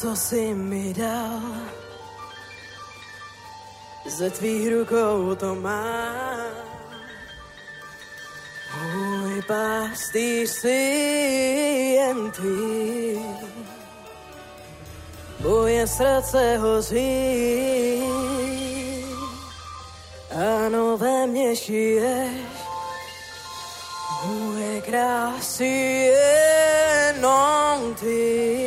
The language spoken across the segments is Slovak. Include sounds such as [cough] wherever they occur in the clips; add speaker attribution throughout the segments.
Speaker 1: co si mi dal. Ze tvých rukou to mám. Môj pastýř si jen ty. Moje srdce hoří. Ano, ve mne žiješ. Moje krásy jenom ty.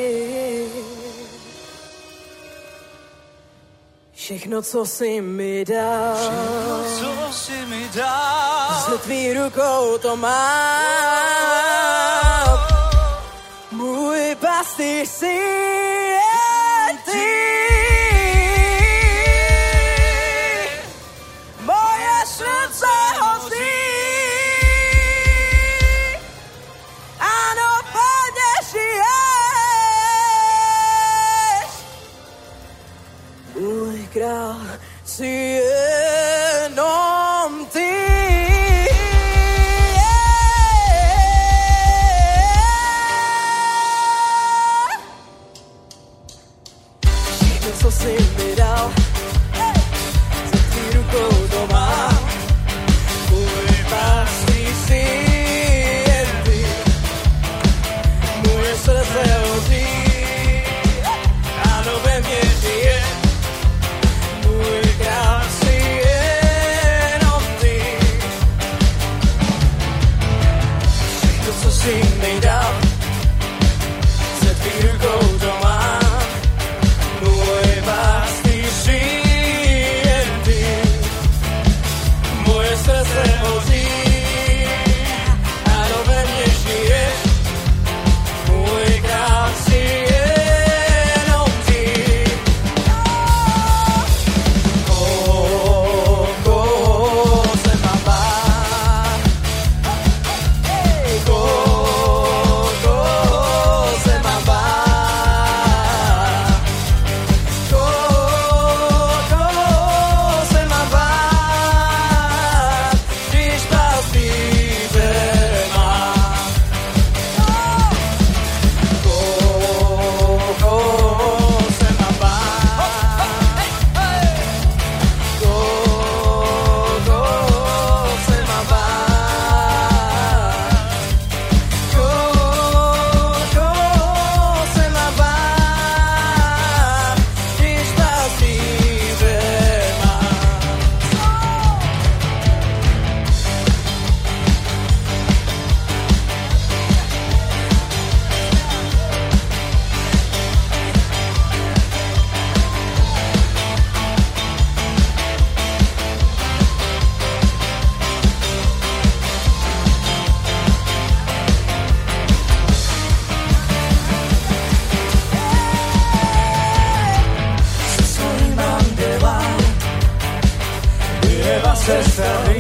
Speaker 1: Všechno, co si mi dal,
Speaker 2: všechno, co si mi dal,
Speaker 1: se tvý rukou to má. Můj pastýř si je. Šťastný,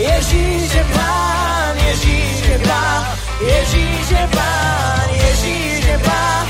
Speaker 1: šťastný, šťastný je ten lid, který Ježíše má.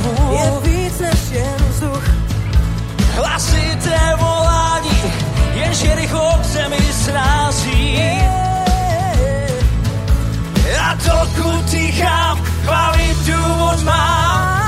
Speaker 2: zvuk
Speaker 1: Je víc než jen vzduch
Speaker 2: Hlasité volání Jenž je rychlo k zemi srází yeah. A dokud dýchám Chválit důvod mám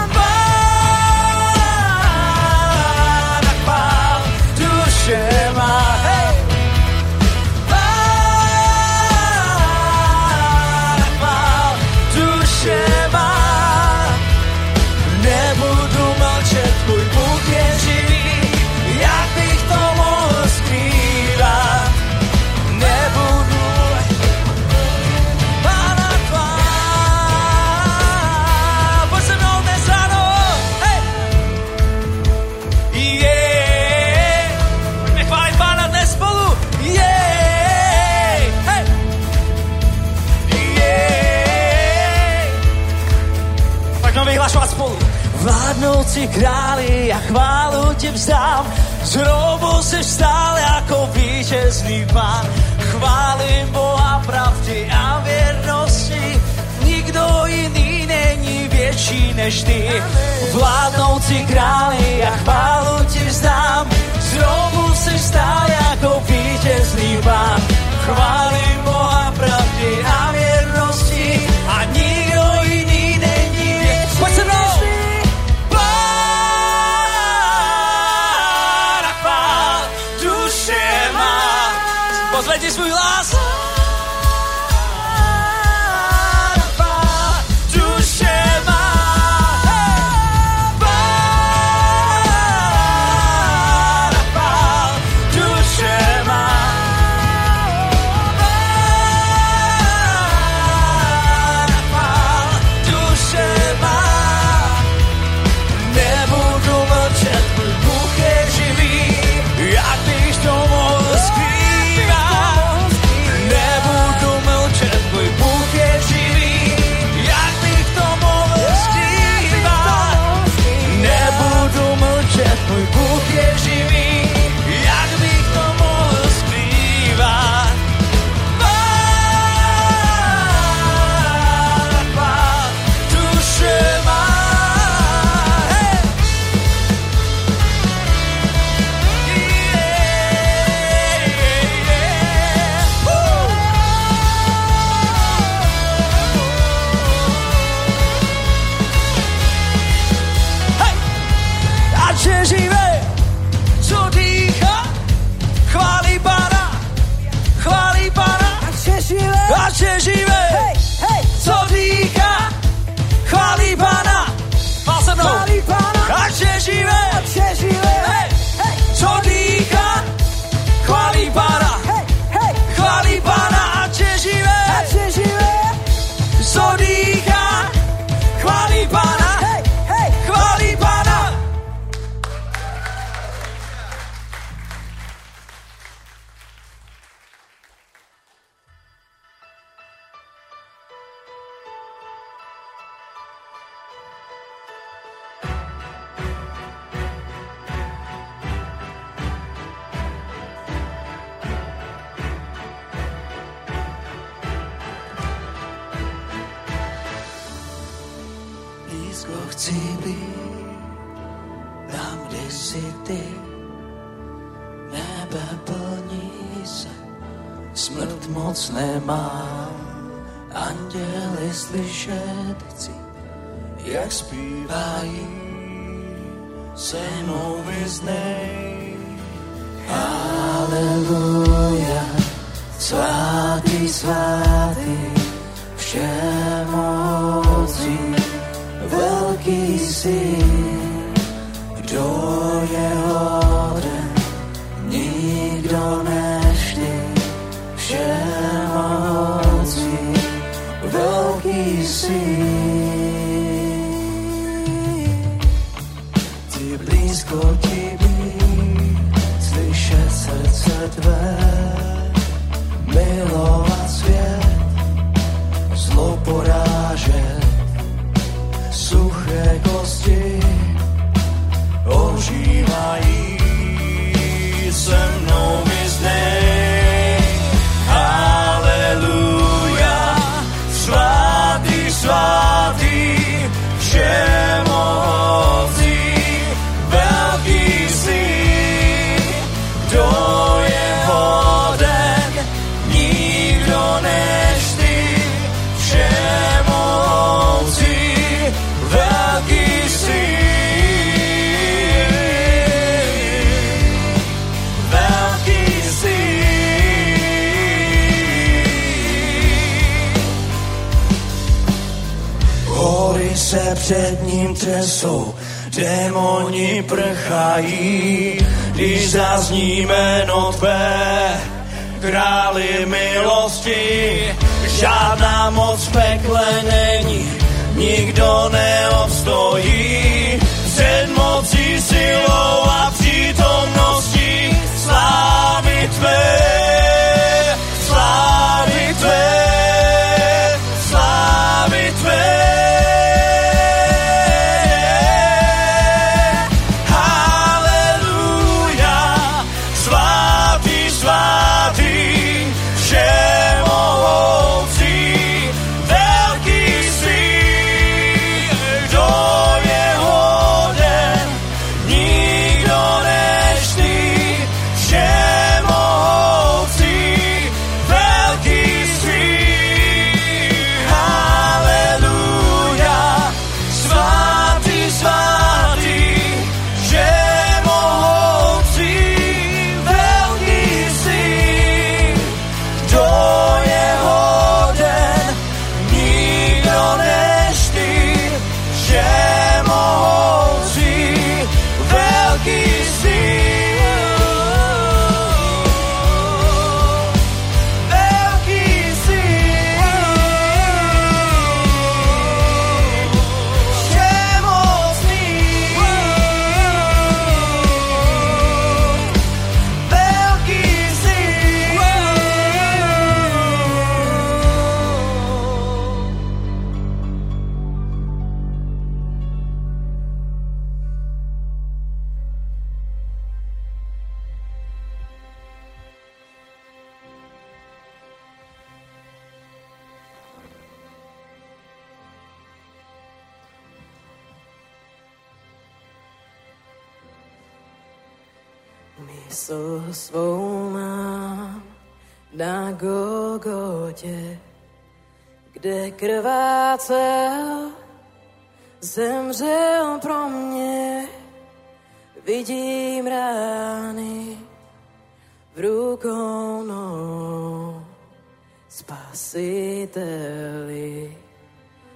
Speaker 2: si králi, ja chválu ti vzdám. Znovu se stále ako vítězný pán. Chválím Boha pravdy a věrnosti. Nikdo jiný není větší než ty. Vládnouci králi, a chválu ti vzdám. Znovu se stále ako vítězný pán. Chválím Boha pravdy a věrnosti. Jak démoni prchají, když zazní jméno tvé, králi milosti, žádná moc pekle není, nikdo neobstojí, před mocí silou a přítomností slávy tvé, slávy tvé, Mysl svou mám na Golgotě, kde krvácel, zemřel pro mě. Vidím rány v rukou mnou, spasiteli,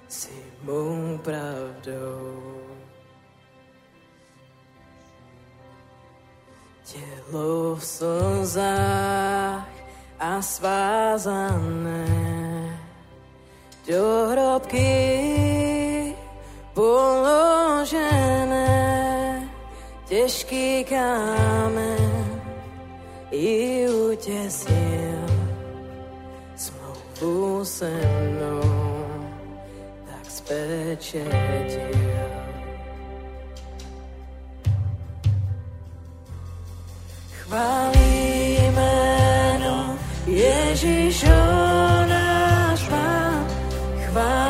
Speaker 2: si mou pravdou. Tělo v slzách a svázané do hrobky položené těžký kámen i utěsnil smlouvu se mnou, tak spečetil. Chválí jméno Ježíšo náš Pán, chválí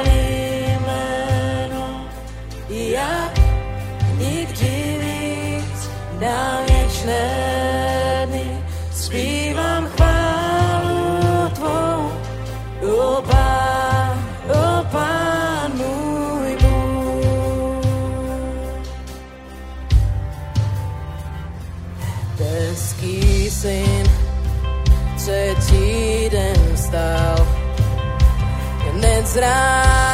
Speaker 1: mostrar.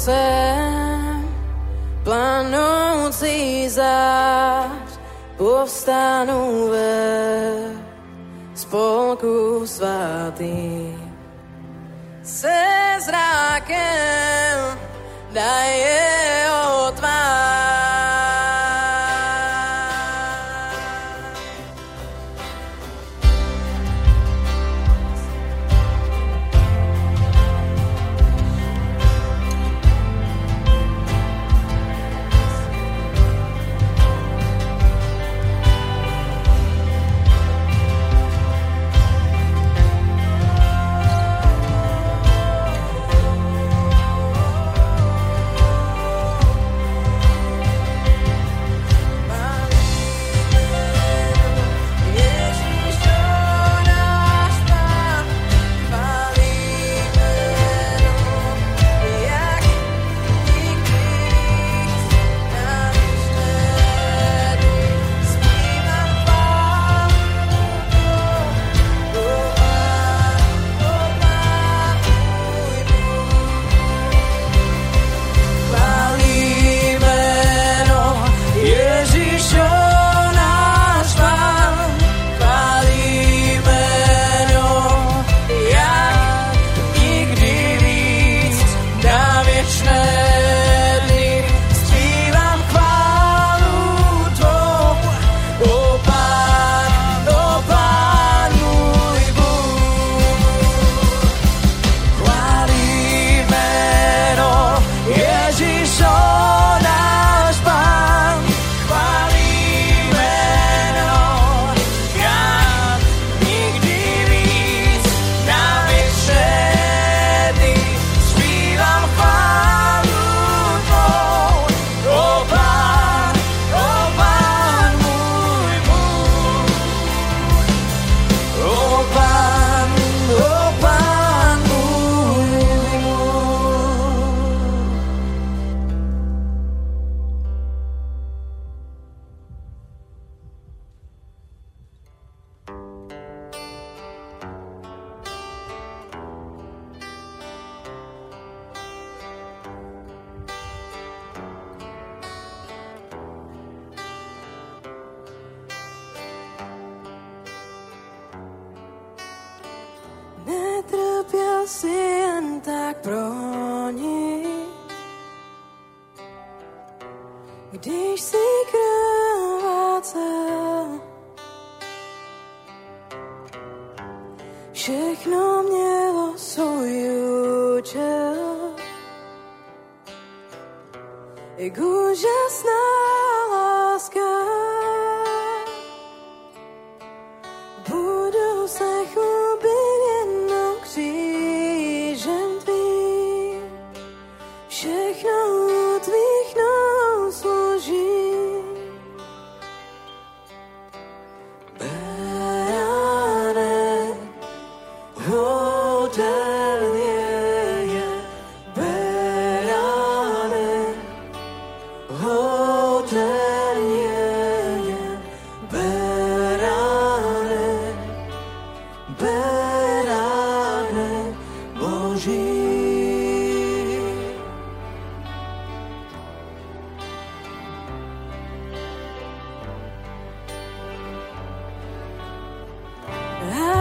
Speaker 1: sem planúci zář povstanú ve spolku svatých. Se zrákem daje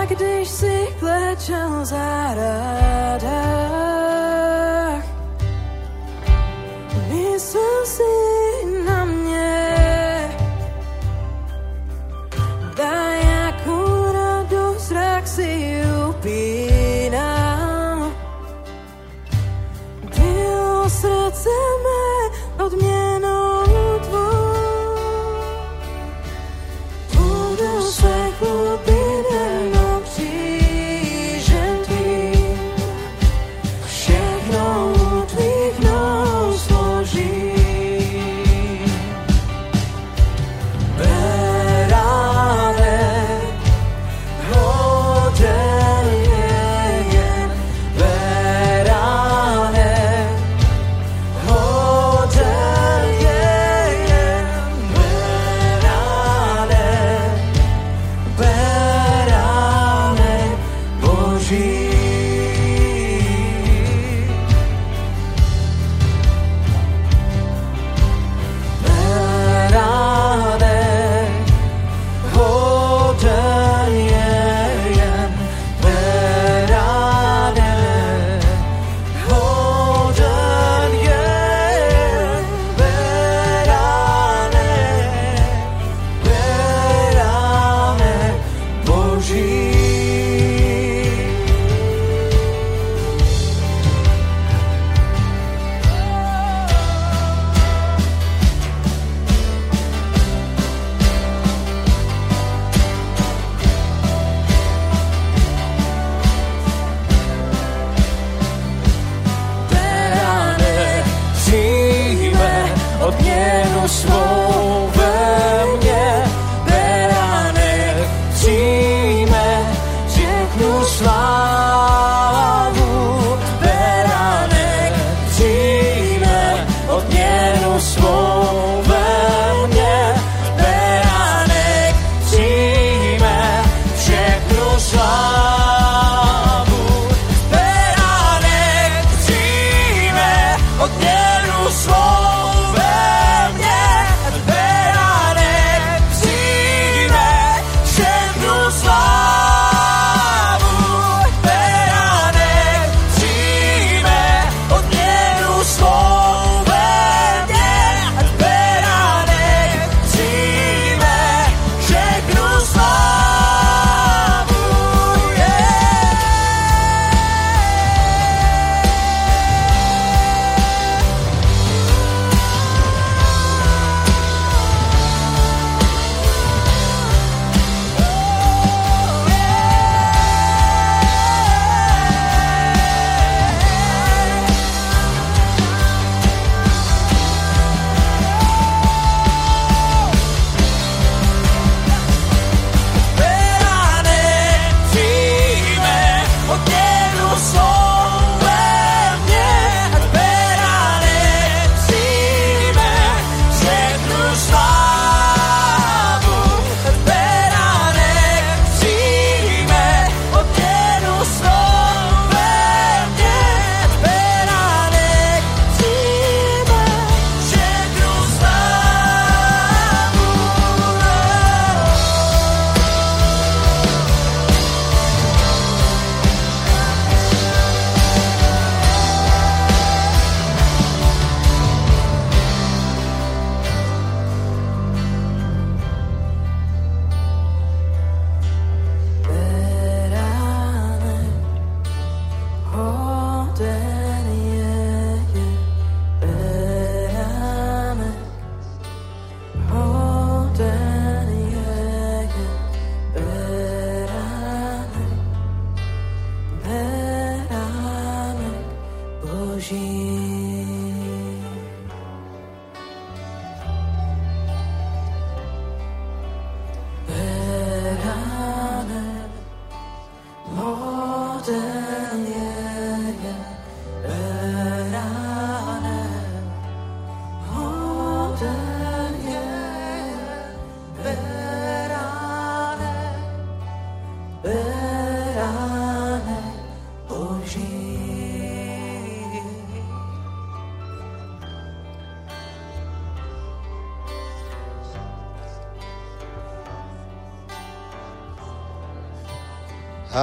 Speaker 1: Like a dish sick that chills out of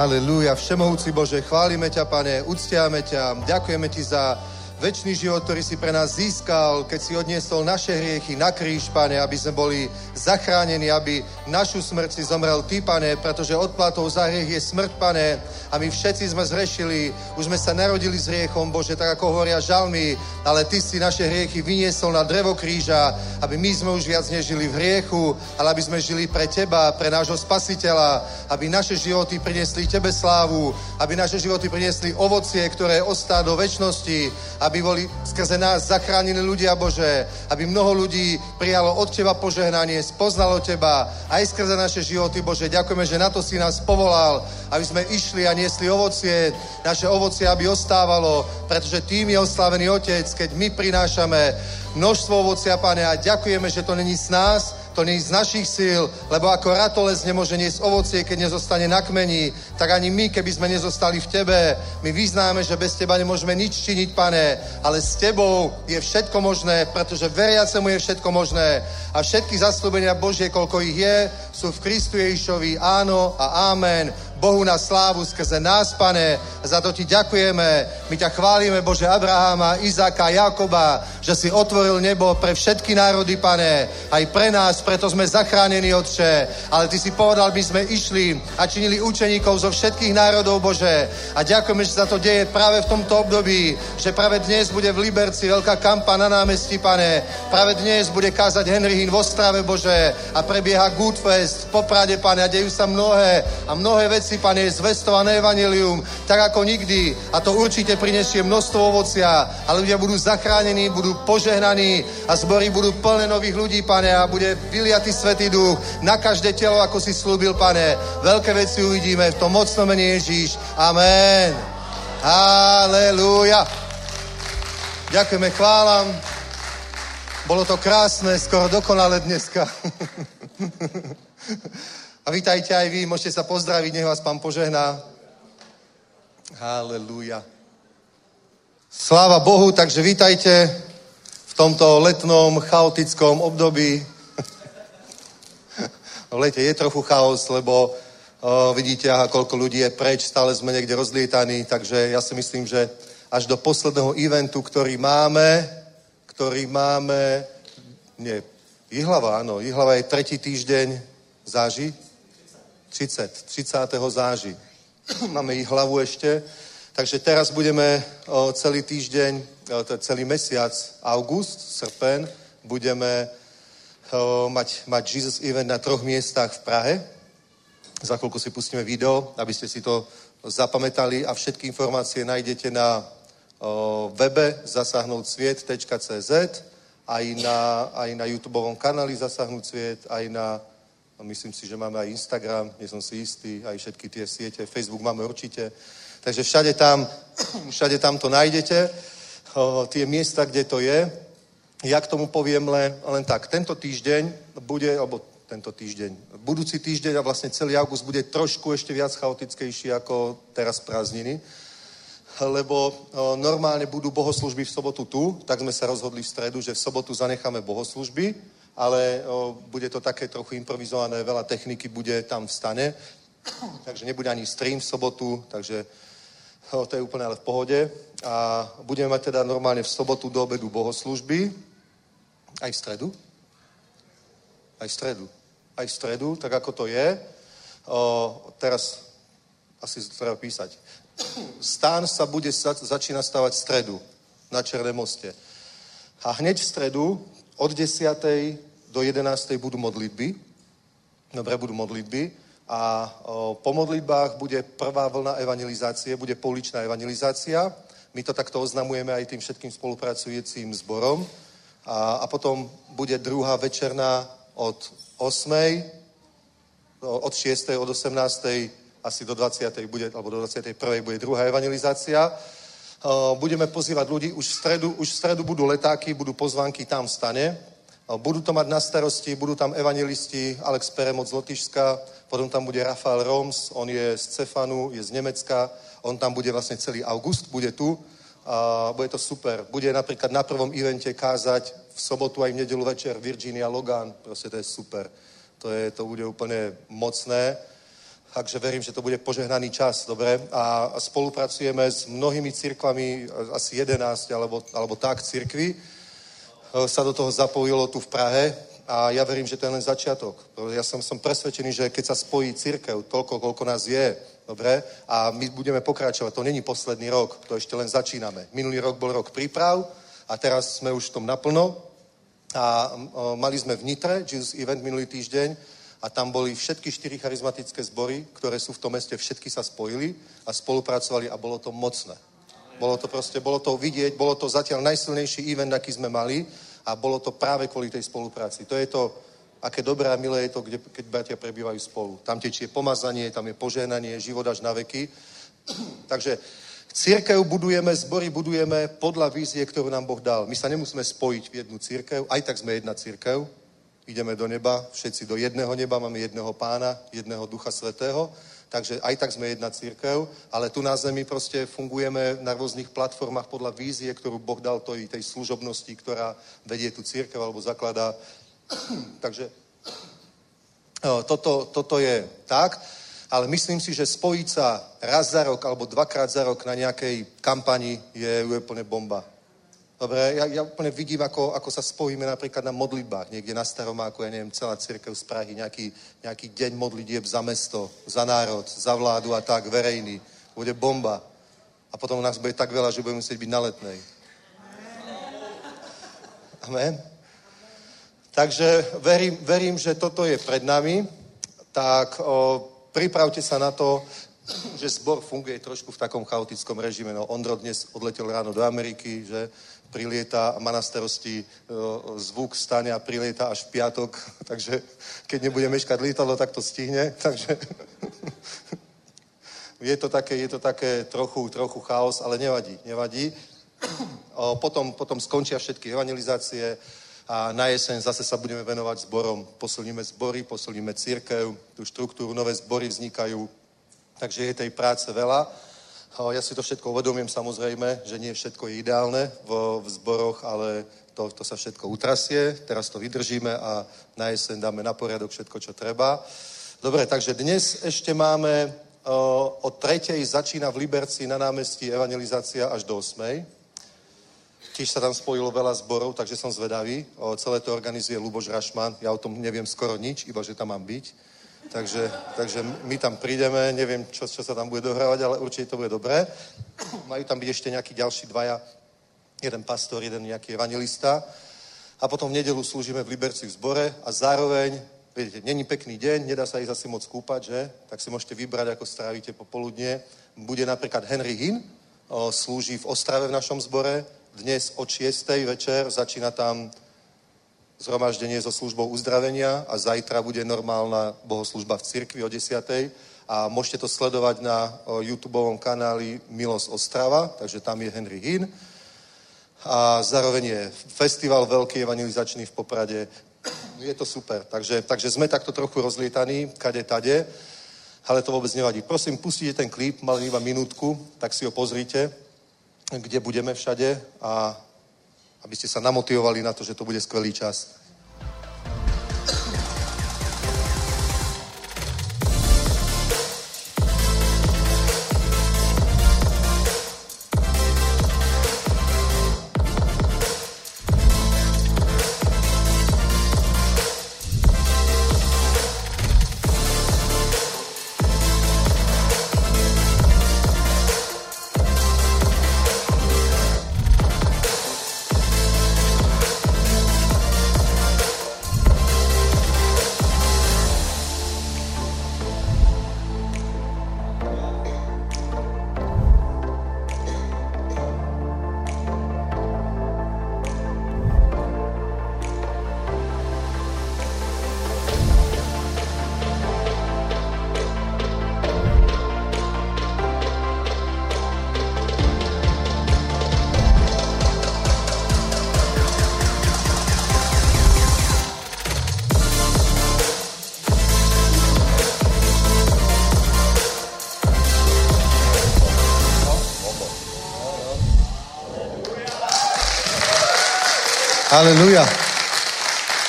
Speaker 3: Halelúja, všemohúci Bože, chválime ťa, Pane, uctiame ťa, ďakujeme ti za väčší život, ktorý si pre nás získal, keď si odniesol naše hriechy na kríž, Pane, aby sme boli zachránení, aby našu smrť si zomrel Ty, Pane, pretože odplatou za hriech je smrť, Pane, a my všetci sme zrešili, už sme sa narodili s hriechom, Bože, tak ako hovoria žalmy, ale Ty si naše hriechy vyniesol na drevo kríža, aby my sme už viac nežili v hriechu, ale aby sme žili pre Teba, pre nášho Spasiteľa, aby naše životy priniesli Tebe slávu, aby naše životy priniesli ovocie, ktoré ostá do väčšnosti, aby boli skrze nás zachránení ľudia, Bože, aby mnoho ľudí prijalo od Teba požehnanie, spoznalo Teba aj skrze naše životy, Bože. Ďakujeme, že na to si nás povolal, aby sme išli a niesli ovocie, naše ovocie, aby ostávalo, pretože tým je oslávený Otec, keď my prinášame množstvo ovocia, Pane, a ďakujeme, že to není z nás, to nie z našich síl, lebo ako ratolec nemôže niesť ovocie, keď nezostane na kmeni, tak ani my, keby sme nezostali v Tebe, my vyznáme, že bez Teba nemôžeme nič činiť, pane, ale s Tebou je všetko možné, pretože veriacemu je všetko možné a všetky zaslúbenia Božie, koľko ich je, sú v Kristu Ježišovi áno a amen. Bohu na slávu skrze nás, pane. Za to ti ďakujeme. My ťa chválime, Bože, Abraháma, Izáka, Jakoba, že si otvoril nebo pre všetky národy, pane. Aj pre nás, preto sme zachránení, Otče. Ale ty si povedal, my sme išli a činili učeníkov zo všetkých národov, Bože. A ďakujeme, že sa to deje práve v tomto období, že práve dnes bude v Liberci veľká kampa na námestí, pane. Práve dnes bude kázať Henry Hinn v Ostrave, Bože. A prebieha Goodfest v Poprade, pane. A dejú sa mnohé a mnohé veci veci, pane, je zvestované evanelium, tak ako nikdy. A to určite prinesie množstvo ovocia. A ľudia budú zachránení, budú požehnaní a zbory budú plné nových ľudí, pane, a bude vyliatý Svetý Duch na každé telo, ako si slúbil, pane. Veľké veci uvidíme v tom mocnom mene Ježíš. Amen. Halelúja. Ďakujeme, chválam. Bolo to krásne, skoro dokonale dneska. [laughs] A vítajte aj vy, môžete sa pozdraviť, nech vás pán požehná. Halelúja. Sláva Bohu, takže vítajte v tomto letnom chaotickom období. [laughs] v lete je trochu chaos, lebo o, vidíte, aha, koľko ľudí je preč, stále sme niekde rozlietaní, takže ja si myslím, že až do posledného eventu, ktorý máme, ktorý máme, nie, Jihlava, áno, Jihlava je tretí týždeň záži, 30, 30. záži. Máme ich hlavu ešte. Takže teraz budeme celý týždeň, celý mesiac, august, srpen, budeme mať, mať Jesus Event na troch miestach v Prahe. Za chvíľku si pustíme video, aby ste si to zapamätali a všetky informácie nájdete na webe zasahnoutcviet.cz aj na, aj na YouTube kanáli Zasahnout Sviet, aj na myslím si, že máme aj Instagram, nie som si istý, aj všetky tie siete, Facebook máme určite. Takže všade tam, [clears throat] všade tam to nájdete, tie miesta, kde to je. Ja k tomu poviem len, len tak. Tento týždeň bude, alebo tento týždeň, budúci týždeň a vlastne celý august bude trošku ešte viac chaotickejší ako teraz prázdniny, lebo normálne budú bohoslužby v sobotu tu, tak sme sa rozhodli v stredu, že v sobotu zanecháme bohoslužby, ale o, bude to také trochu improvizované, veľa techniky bude tam v stane, takže nebude ani stream v sobotu, takže o, to je úplne ale v pohode. A budeme mať teda normálne v sobotu do obedu bohoslužby, aj v stredu. Aj v stredu. Aj v stredu, tak ako to je. O, teraz asi treba písať. Stán sa bude začínať stavať v stredu na Černé moste. A hneď v stredu od 10 do 11. budú modlitby. Dobre, budú modlitby. A po modlitbách bude prvá vlna evangelizácie, bude pouličná evangelizácia. My to takto oznamujeme aj tým všetkým spolupracujúcim zborom. A, a potom bude druhá večerná od 8. od 6. od 18. asi do 20. bude, alebo do 21. bude druhá evangelizácia. Budeme pozývať ľudí, už v stredu, už v stredu budú letáky, budú pozvánky tam v stane, budú to mať na starosti, budú tam evangelisti, Alex Peremot z Lotyšska, potom tam bude Rafael Roms, on je z Cefanu, je z Nemecka, on tam bude vlastne celý august, bude tu a bude to super. Bude napríklad na prvom evente kázať v sobotu aj v nedelu večer Virginia Logan, proste to je super. To, je, to bude úplne mocné. Takže verím, že to bude požehnaný čas, dobre? A spolupracujeme s mnohými cirkvami, asi 11 alebo, alebo tak cirkvi, E, sa do toho zapojilo tu v Prahe a ja verím, že to je len začiatok. Ja som, som presvedčený, že keď sa spojí církev, toľko, koľko nás je, dobre, a my budeme pokračovať, to není posledný rok, to ešte len začíname. Minulý rok bol rok príprav a teraz sme už v tom naplno a o, mali sme v Nitre Jesus Event minulý týždeň a tam boli všetky štyri charizmatické zbory, ktoré sú v tom meste, všetky sa spojili a spolupracovali a bolo to mocné. Bolo to proste, bolo to vidieť, bolo to zatiaľ najsilnejší event, aký sme mali a bolo to práve kvôli tej spolupráci. To je to, aké dobré a milé je to, kde, keď bratia prebývajú spolu. Tam tečie pomazanie, tam je požehnanie, život až na veky. [clears throat] Takže církev budujeme, zbory budujeme podľa vízie, ktorú nám Boh dal. My sa nemusíme spojiť v jednu církev, aj tak sme jedna církev. ideme do neba, všetci do jedného neba, máme jedného pána, jedného ducha svetého, takže aj tak sme jedna církev, ale tu na zemi proste fungujeme na rôznych platformách podľa vízie, ktorú Boh dal tej, tej služobnosti, ktorá vedie tu církev alebo zakladá. [clears throat] takže toto, toto je tak, ale myslím si, že spojiť sa raz za rok alebo dvakrát za rok na nejakej kampani je úplne bomba. Dobre, ja, ja úplne vidím, ako, ako sa spojíme napríklad na modlitbách, niekde na Staromáku, ja neviem, celá církev z Prahy, nejaký, nejaký deň modlitieb za mesto, za národ, za vládu a tak, verejný. Bude bomba. A potom nás bude tak veľa, že budeme musieť byť na letnej. Amen. Takže verím, verím, že toto je pred nami, tak o, pripravte sa na to, že zbor funguje trošku v takom chaotickom režime. No, Ondro dnes odletel ráno do Ameriky, že prilieta a má na starosti uh, zvuk stane a prilieta až v piatok, [laughs] takže keď nebude meškať lietadlo, tak to stihne, [laughs] takže je to také, je to také trochu, trochu chaos, ale nevadí, nevadí. Potom, potom skončia všetky evangelizácie a na jeseň zase sa budeme venovať zborom. Posilníme zbory, posilníme církev, tú štruktúru, nové zbory vznikajú, takže je tej práce veľa. Ja si to všetko uvedomím samozrejme, že nie všetko je ideálne v, v zboroch, ale to, to sa všetko utrasie, teraz to vydržíme a na jeseň dáme na poriadok všetko, čo treba. Dobre, takže dnes ešte máme o, tretej začína v Liberci na námestí evangelizácia až do osmej. Tiež sa tam spojilo veľa zborov, takže som zvedavý. O, celé to organizuje Luboš Rašman. Ja o tom neviem skoro nič, iba že tam mám byť. Takže, takže my tam prídeme, neviem, čo, čo sa tam bude dohrávať, ale určite to bude dobré. [clears throat] Majú tam byť ešte nejakí ďalší dvaja, jeden pastor, jeden nejaký evangelista. A potom v nedelu slúžime v Liberci v zbore a zároveň, viete, není pekný deň, nedá sa ich asi moc kúpať, že? Tak si môžete vybrať, ako strávite popoludne. Bude napríklad Henry Hinn, o, slúži v Ostrave v našom zbore. Dnes od 6. večer začína tam zhromaždenie so službou uzdravenia a zajtra bude normálna bohoslužba v cirkvi o 10. A môžete to sledovať na YouTube kanáli Milos Ostrava, takže tam je Henry Hinn. A zároveň je festival veľký evangelizačný v Poprade. Je to super. Takže, takže sme takto trochu rozlietaní, kade tade, ale to vôbec nevadí. Prosím, pustite ten klip, mal iba minútku, tak si ho pozrite, kde budeme všade a aby ste sa namotivovali na to, že to bude skvelý čas.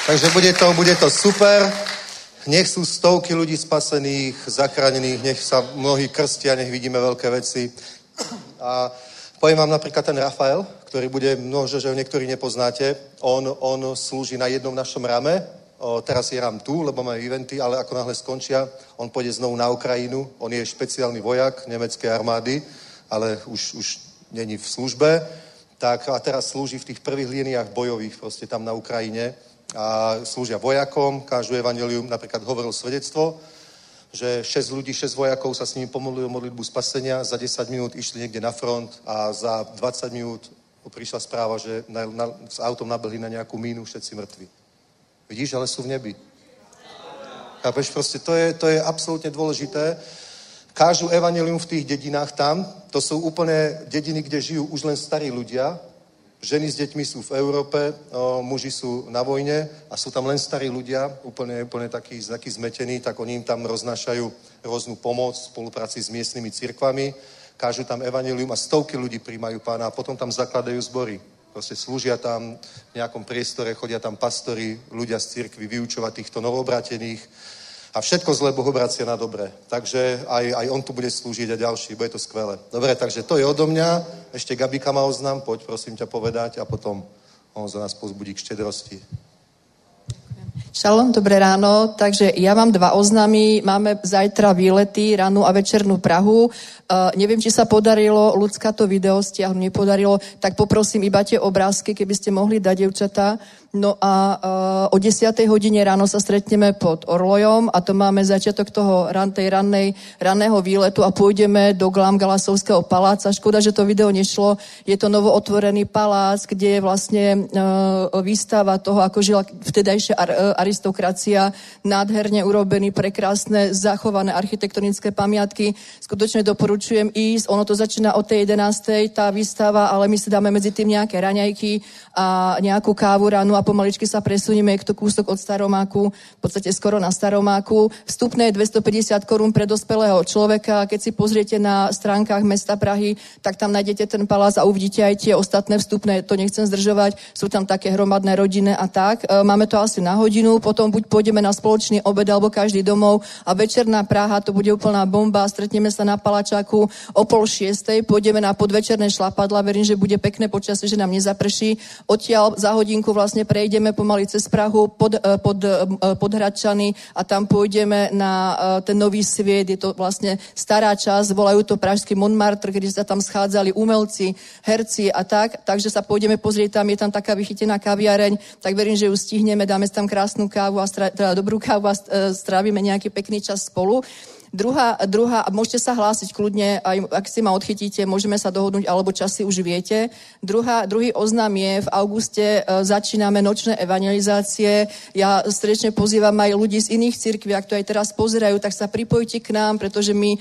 Speaker 3: Takže bude to, bude to super. Nech sú stovky ľudí spasených, zachránených, nech sa mnohí krstia, nech vidíme veľké veci. A poviem vám napríklad ten Rafael, ktorý bude, možno, že ho niektorí nepoznáte. On, on slúži na jednom našom rame. O, teraz je ram tu, lebo máme eventy, ale ako náhle skončia, on pôjde znovu na Ukrajinu. On je špeciálny vojak nemeckej armády, ale už, už není v službe tak a teraz slúži v tých prvých líniách bojových proste tam na Ukrajine a slúžia vojakom, kážu evangelium, napríklad hovoril svedectvo, že 6 ľudí, 6 vojakov sa s nimi pomodlili o modlitbu spasenia, za 10 minút išli niekde na front a za 20 minút prišla správa, že na, na, s autom nabehli na nejakú mínu všetci mŕtvi. Vidíš, ale sú v nebi. Chápeš, proste to je, to je absolútne dôležité kážu evanelium v tých dedinách tam. To sú úplne dediny, kde žijú už len starí ľudia. Ženy s deťmi sú v Európe, o, muži sú na vojne a sú tam len starí ľudia, úplne, úplne takí, takí zmetení, tak oni im tam roznášajú rôznu pomoc v spolupráci s miestnymi cirkvami, kážu tam evanelium a stovky ľudí príjmajú pána a potom tam zakladajú zbory. Proste slúžia tam v nejakom priestore, chodia tam pastori, ľudia z cirkvy vyučovať týchto novobratených a všetko zlé Boh obracia na dobré. Takže aj, aj on tu bude slúžiť a ďalší, bude to skvelé. Dobre, takže to je odo mňa. Ešte Gabika má oznam, poď prosím ťa povedať a potom on za nás pozbudí k štedrosti.
Speaker 4: Šalom, dobré ráno. Takže ja mám dva oznámy. Máme zajtra výlety, ranú a večernú Prahu. Uh, neviem, či sa podarilo, ľudská to video stiahnu, nepodarilo, tak poprosím iba tie obrázky, keby ste mohli dať, devčatá. No a uh, o 10. hodine ráno sa stretneme pod Orlojom a to máme začiatok toho ran, tej rannej, ranného výletu a pôjdeme do Glamgalasovského paláca. Škoda, že to video nešlo. Je to novo otvorený palác, kde je vlastne uh, výstava toho, ako žila vtedajšia ar, uh, aristokracia, nádherne urobený, prekrásne, zachované architektonické pamiatky. Skutočne doporučujem ísť. Ono to začína od tej 11. tá výstava, ale my si dáme medzi tým nejaké raňajky a nejakú kávu ráno a pomaličky sa presunieme, je to kúsok od Staromáku, v podstate skoro na Staromáku. Vstupné je 250 korún pre dospelého človeka. Keď si pozriete na stránkach mesta Prahy, tak tam nájdete ten palác a uvidíte aj tie ostatné vstupné. To nechcem zdržovať. Sú tam také hromadné rodiny a tak. E, máme to asi na hodinu, potom buď pôjdeme na spoločný obed alebo každý domov a večerná Praha, to bude úplná bomba. Stretneme sa na Palačaku o pol šiestej, pôjdeme na podvečerné šlapadla, verím, že bude pekné počasie, že nám nezaprší. Odtiaľ za hodinku vlastne prejdeme pomaly cez Prahu pod, eh, pod, eh, pod Hradčany a tam pôjdeme na eh, ten nový sviet. Je to vlastne stará časť, volajú to Pražský Montmartre, kde sa tam schádzali umelci, herci a tak. Takže sa pôjdeme pozrieť, tam je tam taká vychytená kaviareň, tak verím, že ju stihneme, dáme tam krásnu kávu a stra, teda dobrú kávu a strávime nejaký pekný čas spolu. Druhá, druhá, môžete sa hlásiť kľudne, aj ak si ma odchytíte, môžeme sa dohodnúť, alebo časy už viete. Druhá, druhý oznam je, v auguste e, začíname nočné evangelizácie. Ja srdečne pozývam aj ľudí z iných cirkví, ak to aj teraz pozerajú, tak sa pripojte k nám, pretože my e,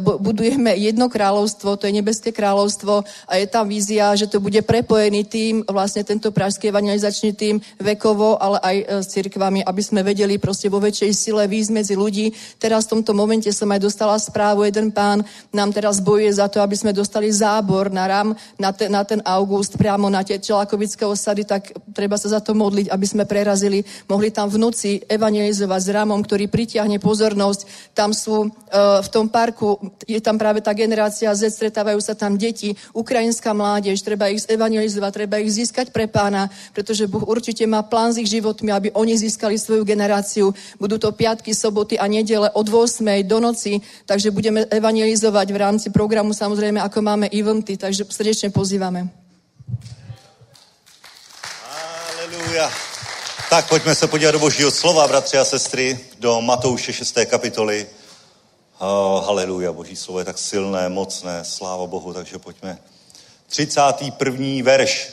Speaker 4: budujeme jedno kráľovstvo, to je nebeské kráľovstvo a je tam vízia, že to bude prepojený tým, vlastne tento pražský evangelizačný tým vekovo, ale aj e, s cirkvami, aby sme vedeli proste vo väčšej sile výjsť medzi ľudí. Teraz v tomto momente momente som aj dostala správu, jeden pán nám teraz bojuje za to, aby sme dostali zábor na RAM, na, te, na ten august, priamo na tie Čelakovické osady, tak treba sa za to modliť, aby sme prerazili, mohli tam v noci evangelizovať s Ramom, ktorý pritiahne pozornosť. Tam sú uh, v tom parku, je tam práve tá generácia Z, stretávajú sa tam deti, ukrajinská mládež, treba ich evangelizovať, treba ich získať pre pána, pretože Boh určite má plán s ich životmi, aby oni získali svoju generáciu. Budú to piatky, soboty a nedele od 8. do noci, takže budeme evangelizovať v rámci programu samozrejme, ako máme eventy, takže srdečne pozývame.
Speaker 5: Aleluja. Tak pojďme se podívat do božího slova, bratři a sestry, do Matouše 6. kapitoly. Oh, haleluja, boží slovo je tak silné, mocné, sláva Bohu, takže pojďme. 31. verš.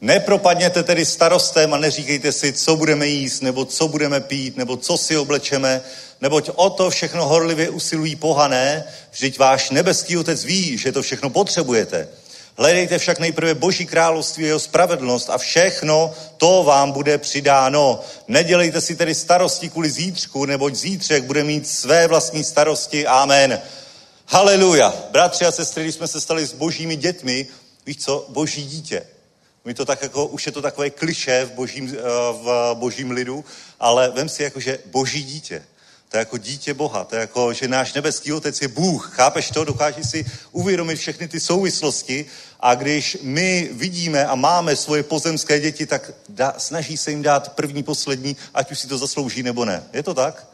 Speaker 5: Nepropadněte tedy starostem a neříkejte si, co budeme jíst, nebo co budeme pít, nebo co si oblečeme, neboť o to všechno horlivě usilují pohané, vždyť váš nebeský otec ví, že to všechno potřebujete. Hledejte však nejprve Boží království a jeho spravedlnost a všechno to vám bude přidáno. Nedělejte si tedy starosti kvůli zítřku, neboť zítřek bude mít své vlastní starosti. Amen. Haleluja. Bratři a sestry, když jsme se stali s božími dětmi, víš co, boží dítě. My to tak jako, už je to takové kliše v božím, eh, v božím lidu, ale vem si jako, že boží dítě. To je jako dítě Boha, to je jako, že náš nebeský otec je Bůh. Chápeš to? Dokážeš si uvědomit všechny ty souvislosti a když my vidíme a máme svoje pozemské děti, tak da, snaží se jim dát první, poslední, ať už si to zaslouží nebo ne. Je to tak?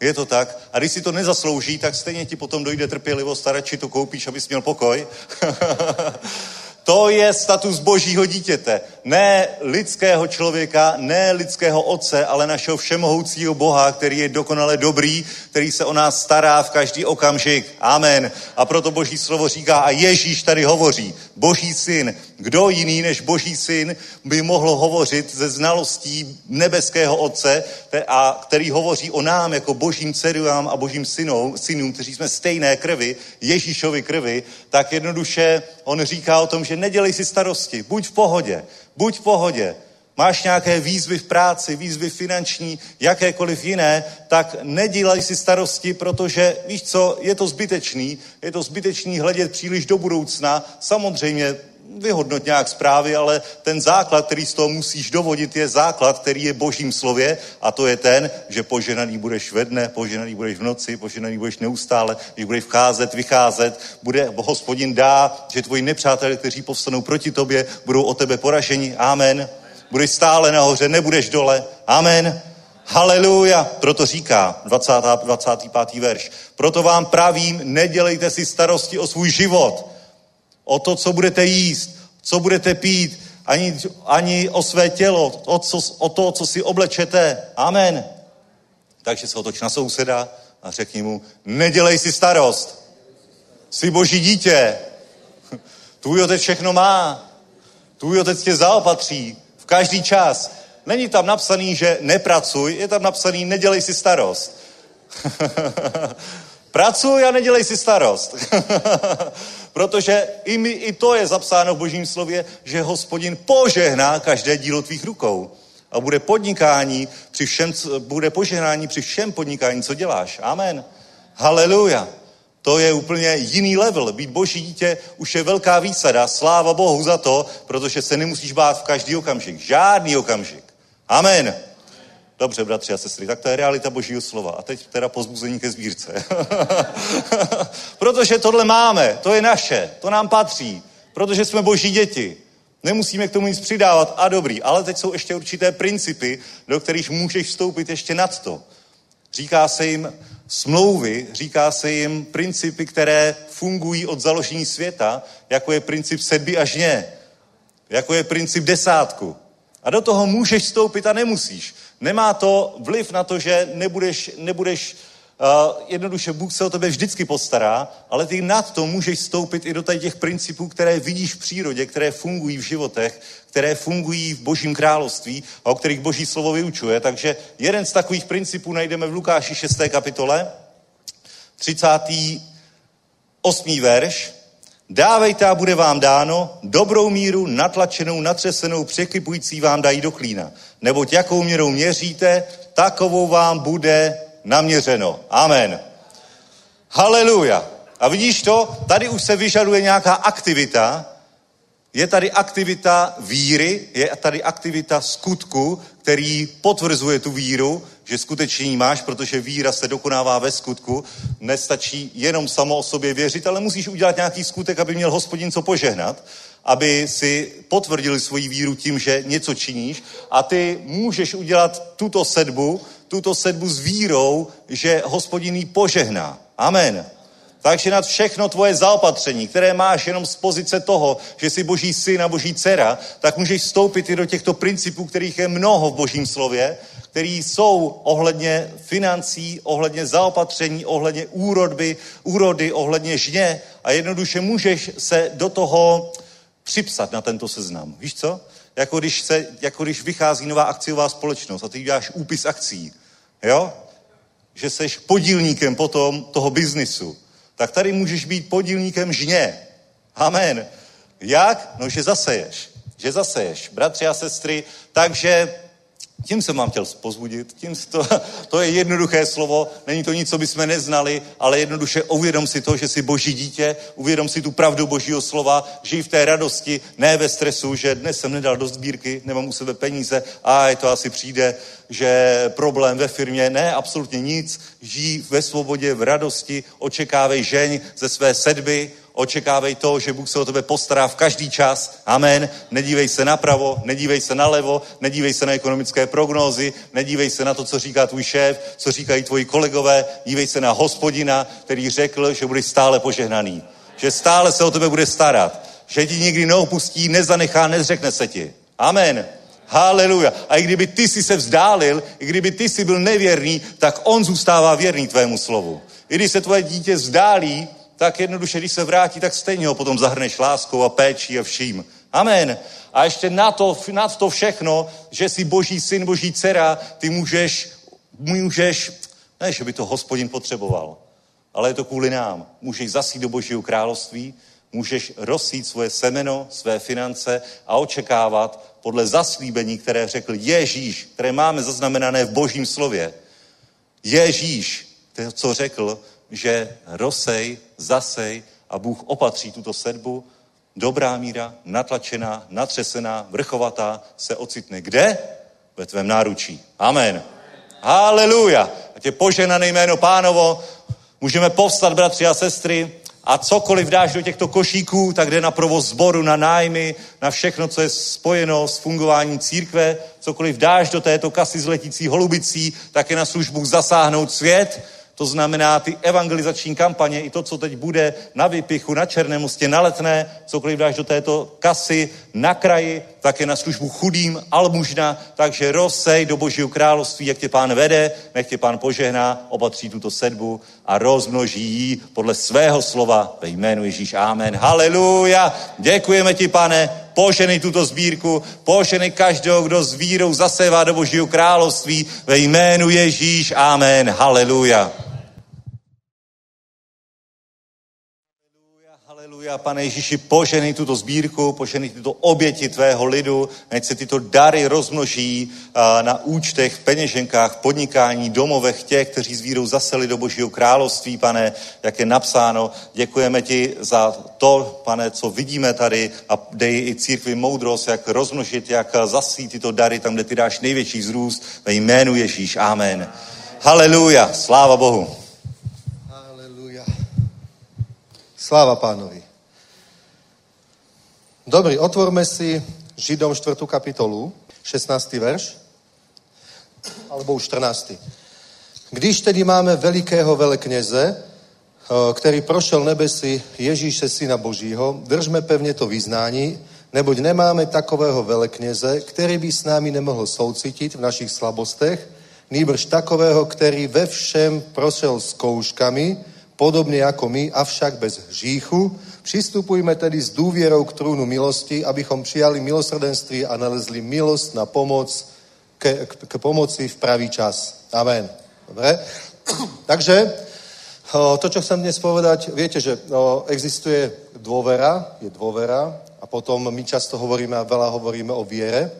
Speaker 5: Je to tak. A když si to nezaslouží, tak stejně ti potom dojde trpělivost a radši to koupíš, abys měl pokoj. [laughs] To je status božího dítěte. Ne lidského člověka, ne lidského otce, ale našeho všemohoucího Boha, který je dokonale dobrý, který se o nás stará v každý okamžik. Amen. A proto boží slovo říká, a Ježíš tady hovoří, boží syn. Kdo jiný než boží syn by mohl hovořit ze znalostí nebeského otce, a který hovoří o nám jako božím dcerám a božím synou, synům, kteří jsme stejné krvi, Ježíšovi krvi, tak jednoduše on říká o tom, že nedělej si starosti, buď v pohodě, buď v pohodě. Máš nějaké výzvy v práci, výzvy finanční, jakékoliv jiné, tak nedělej si starosti, protože víš co, je to zbytečný, je to zbytečný hledět příliš do budoucna. Samozřejmě vyhodnot nějak zprávy, ale ten základ, který z toho musíš dovodit, je základ, který je božím slově a to je ten, že poženaný budeš ve dne, poženaný budeš v noci, poženaný budeš neustále, když budeš vcházet, vycházet, bude hospodin dá, že tvoji nepřátelé, kteří povstanou proti tobě, budou o tebe poraženi. Amen. Budeš stále nahoře, nebudeš dole. Amen. Haleluja. Proto říká 20, 25. verš. Proto vám pravím, nedělejte si starosti o svůj život o to, co budete jíst, co budete pít, ani, ani o své tělo, o, co, o to, co si oblečete. Amen. Takže se otoč na souseda a řekni mu, nedělej si starost. Jsi boží dítě. [laughs] Tvůj otec všechno má. Tvůj otec tě zaopatří v každý čas. Není tam napsaný, že nepracuj, je tam napsaný, nedělej si starost. [laughs] Pracuj a nedělej si starost. [laughs] Protože i, my, i to je zapsáno v božím slově, že hospodin požehná každé dílo tvých rukou. A bude podnikání při všem, bude požehnání při všem podnikání, co děláš. Amen. Haleluja. To je úplně jiný level. Být boží dítě už je velká výsada. Sláva Bohu za to, protože se nemusíš bát v každý okamžik. Žádný okamžik. Amen. Dobře, bratři a sestry, tak to je realita božího slova. A teď teda pozbuzení ke sbírce. [laughs] Protože tohle máme, to je naše, to nám patří. Protože jsme boží děti. Nemusíme k tomu nic přidávat a dobrý. Ale teď jsou ještě určité principy, do kterých můžeš vstoupit ještě nad to. Říká se jim smlouvy, říká se jim principy, které fungují od založení světa, jako je princip sedby a žně, jako je princip desátku. A do toho můžeš vstoupit a nemusíš. Nemá to vliv na to, že nebudeš, nebudeš uh, jednoduše Bůh se o tebe vždycky postará, ale ty nad to můžeš vstoupit i do těch principů, které vidíš v přírodě, které fungují v životech, které fungují v božím království a o kterých boží slovo vyučuje. Takže jeden z takových principů najdeme v Lukáši 6. kapitole, 38. verš. Dávejte a bude vám dáno, dobrou míru, natlačenou, natřesenou, překypující vám dají do klína. Neboť jakou měrou měříte, takovou vám bude naměřeno. Amen. Haleluja. A vidíš to? Tady už se vyžaduje nějaká aktivita. Je tady aktivita víry, je tady aktivita skutku, který potvrzuje tu víru, že skutečně máš, protože víra se dokonává ve skutku. Nestačí jenom samo o sobě věřit, ale musíš udělat nějaký skutek, aby měl hospodin co požehnat, aby si potvrdili svoji víru tím, že něco činíš. A ty můžeš udělat tuto sedbu, tuto sedbu s vírou, že hospodin ji požehná. Amen. Takže nad všechno tvoje zaopatření, které máš jenom z pozice toho, že jsi boží syn a boží dcera, tak můžeš vstoupit i do těchto principů, kterých je mnoho v božím slově, který jsou ohledně financí, ohledně zaopatření, ohledně úrodby, úrody, ohledně žně a jednoduše můžeš se do toho připsat na tento seznam. Víš co? Jako když, se, jako když vychází nová akciová společnost a ty děláš úpis akcí, jo? Že seš podílníkem potom toho biznisu tak tady můžeš být podílníkem žně. Amen. Jak? No, že zaseješ. Že zaseješ. Bratři a sestry, takže tím jsem vám chtěl pozbudit, tím to, [laughs] to je jednoduché slovo, není to nic, co bychom neznali, ale jednoduše uvědom si to, že jsi boží dítě, uvědom si tu pravdu božího slova, žij v té radosti, ne ve stresu, že dnes jsem nedal do sbírky, nemám u sebe peníze, a to asi přijde, že problém ve firmě, ne, absolutně nic, žij ve svobodě, v radosti, očekávej žeň ze své sedby, očekávej to, že Bůh se o tebe postará v každý čas. Amen. Nedívej se napravo, nedívej se nalevo, nedívej se na ekonomické prognózy, nedívej se na to, co říká tvůj šéf, co říkají tvoji kolegové, dívej se na hospodina, který řekl, že budeš stále požehnaný. Že stále se o tebe bude starat. Že ti nikdy neopustí, nezanechá, nezřekne se ti. Amen. Haleluja. A i kdyby ty si se vzdálil, i kdyby ty si byl nevěrný, tak on zůstává věrný tvému slovu. I když se tvoje dítě vzdálí, tak jednoduše, když se vrátí, tak stejně ho potom zahrneš láskou a péčí a vším. Amen. A ještě na to, na to všechno, že jsi boží syn, boží dcera, ty můžeš, můžeš, ne, že by to hospodin potřeboval, ale je to kvůli nám. Můžeš zasít do božího království, Můžeš rozsít svoje semeno, své finance a očekávat podle zaslíbení, které řekl Ježíš, které máme zaznamenané v božím slově. Ježíš, co řekl, že rozsej, zasej a Bůh opatří tuto sedbu, dobrá míra, natlačená, natřesená, vrchovatá se ocitne kde? Ve tvém náručí. Amen. Haleluja. A tě poženané jméno pánovo. Můžeme povstat, bratři a sestry, a cokoliv dáš do těchto košíků, tak jde na provoz sboru, na nájmy, na všechno, co je spojeno s fungováním církve. Cokoliv dáš do této kasy s letící holubicí, tak je na službu zasáhnout svět to znamená ty evangelizační kampaně, i to, co teď bude na Vypichu, na Černém mostě, na Letné, cokoliv dáš do této kasy, na kraji, tak je na službu chudým, almužna, takže rozsej do Božího království, jak tě pán vede, nech tě pán požehná, opatří tuto sedbu a rozmnoží ji podle svého slova ve jménu Ježíš. Amen. Haleluja. Děkujeme ti, pane, poženej tuto sbírku, poženej každého, kdo s vírou zasévá do Božího království ve jménu Ježíš. Amen. Haleluja. Haleluja, pane Ježíši, poženej tuto sbírku, poženej tyto oběti tvého lidu, ať se tyto dary rozmnoží na účtech, v peněženkách, podnikání, domovech těch, kteří s vírou zaseli do Božího království, pane, jak je napsáno. Děkujeme ti za to, pane, co vidíme tady a dej i církvi moudrost, jak rozmnožit, jak zasít tyto dary tam, kde ty dáš největší zrůst ve jménu Ježíš. Amen. Haleluja, sláva Bohu.
Speaker 3: Sláva pánovi. Dobrý, otvorme si Židom 4. kapitolu, 16. verš, alebo už 14. Když tedy máme velikého velekněze, eh, který prošel nebesi Ježíše Syna Božího, držme pevně to vyznání, neboť nemáme takového velekněze, který by s námi nemohl soucitit v našich slabostech, nýbrž takového, který ve všem prošel zkouškami, podobne ako my, avšak bez hříchu. Přistupujme tedy s důvěrou k trúnu milosti, abychom přijali milosrdenství a nalezli milost na pomoc, k, k, k pomoci v pravý čas. Amen. Dobre? [clears throat] Takže to, čo chcem dnes povedať, viete, že existuje dôvera, je dôvera a potom my často hovoríme a veľa hovoríme o viere,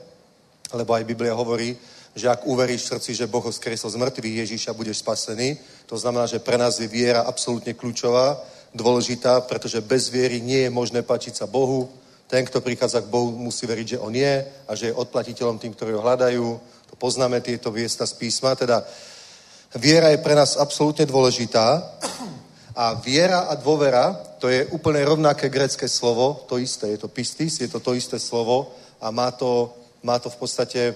Speaker 3: lebo aj Biblia hovorí, že ak uveríš v srdci, že Boh ho skresol z mŕtvych Ježíša, budeš spasený. To znamená, že pre nás je viera absolútne kľúčová, dôležitá, pretože bez viery nie je možné páčiť sa Bohu. Ten, kto prichádza k Bohu, musí veriť, že On je a že je odplatiteľom tým, ktorí ho hľadajú. To poznáme tieto viesta z písma. Teda viera je pre nás absolútne dôležitá. A viera a dôvera, to je úplne rovnaké grecké slovo, to isté, je to pistis, je to to isté slovo a má to, má to v podstate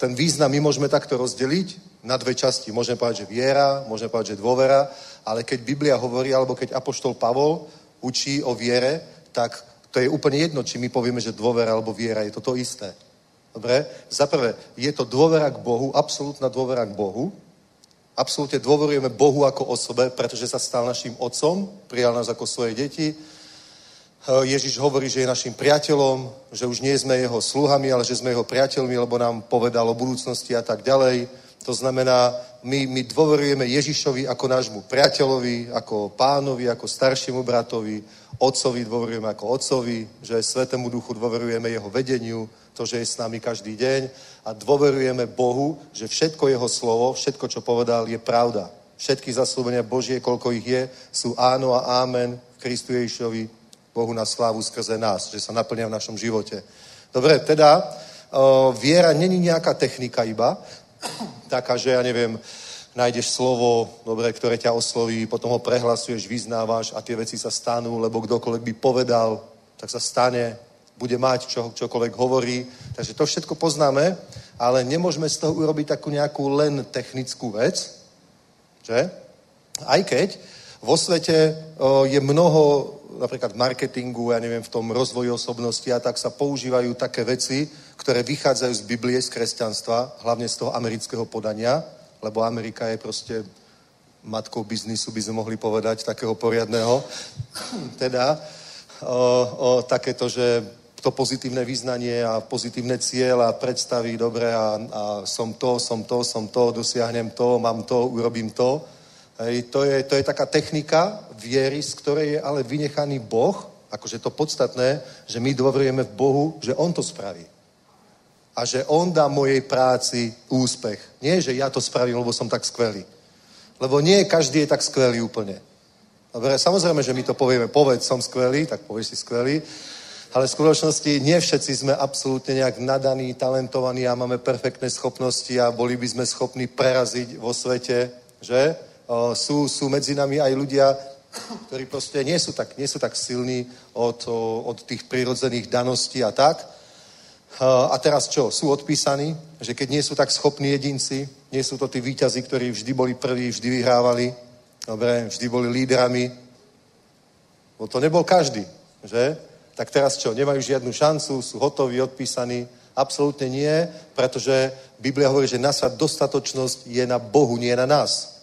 Speaker 3: ten význam my môžeme takto rozdeliť na dve časti. Môžeme povedať, že viera, môžeme povedať, že dôvera, ale keď Biblia hovorí, alebo keď Apoštol Pavol učí o viere, tak to je úplne jedno, či my povieme, že dôvera alebo viera, je to to isté. Dobre? Za prvé, je to dôvera k Bohu, absolútna dôvera k Bohu. Absolútne dôverujeme Bohu ako osobe, pretože sa stal našim otcom, prijal nás ako svoje deti, Eh, Ježiš hovorí, že je našim priateľom, že už nie sme jeho sluhami, ale že sme jeho priateľmi, lebo nám povedal o budúcnosti a tak ďalej. To znamená, my, my dôverujeme Ježišovi ako nášmu priateľovi, ako pánovi, ako staršiemu bratovi, otcovi dôverujeme ako otcovi, že Svetému duchu dôverujeme jeho vedeniu, to, že je s nami každý deň a dôverujeme Bohu, že všetko jeho slovo, všetko, čo povedal, je pravda. Všetky zaslúbenia Božie, koľko ich je, sú áno a ámen v Kristu Ježišovi Bohu na slávu skrze nás, že sa naplňa v našom živote. Dobre, teda viera není nejaká technika iba, taká, že ja neviem, nájdeš slovo, dobre, ktoré ťa osloví, potom ho prehlasuješ, vyznávaš a tie veci sa stanú, lebo kdokoľvek by povedal, tak sa stane, bude mať čo, čokoľvek hovorí. Takže to všetko poznáme, ale nemôžeme z toho urobiť takú nejakú len technickú vec, že? Aj keď vo svete o, je mnoho napríklad v marketingu, ja neviem, v tom rozvoji osobnosti a tak sa používajú také veci, ktoré vychádzajú z Biblie, z kresťanstva, hlavne z toho amerického podania, lebo Amerika je proste matkou biznisu, by sme mohli povedať, takého poriadného. [clears throat] teda o, o takéto, že to pozitívne význanie a pozitívne cieľ a predstavy, dobre, a, a som to, som to, som to, dosiahnem to, mám to, urobím to. Hej, to, je, to je taká technika viery, z ktorej je ale vynechaný Boh, akože to podstatné, že my dôverujeme v Bohu, že On to spraví. A že On dá mojej práci úspech. Nie, že ja to spravím, lebo som tak skvelý. Lebo nie každý je tak skvelý úplne. Dobre, samozrejme, že my to povieme, povedz, som skvelý, tak povieš si skvelý, ale v skutočnosti nie všetci sme absolútne nejak nadaní, talentovaní a máme perfektné schopnosti a boli by sme schopní preraziť vo svete, že? Sú, sú medzi nami aj ľudia, ktorí proste nie sú tak, nie sú tak silní od, od tých prirodzených daností a tak. A teraz čo? Sú odpísaní, že keď nie sú tak schopní jedinci, nie sú to tí výťazí, ktorí vždy boli prví, vždy vyhrávali, dobre, vždy boli lídrami. Bo to nebol každý, že? Tak teraz čo? Nemajú žiadnu šancu, sú hotoví, odpísaní. Absolútne nie, pretože Biblia hovorí, že naša dostatočnosť je na Bohu, nie na nás.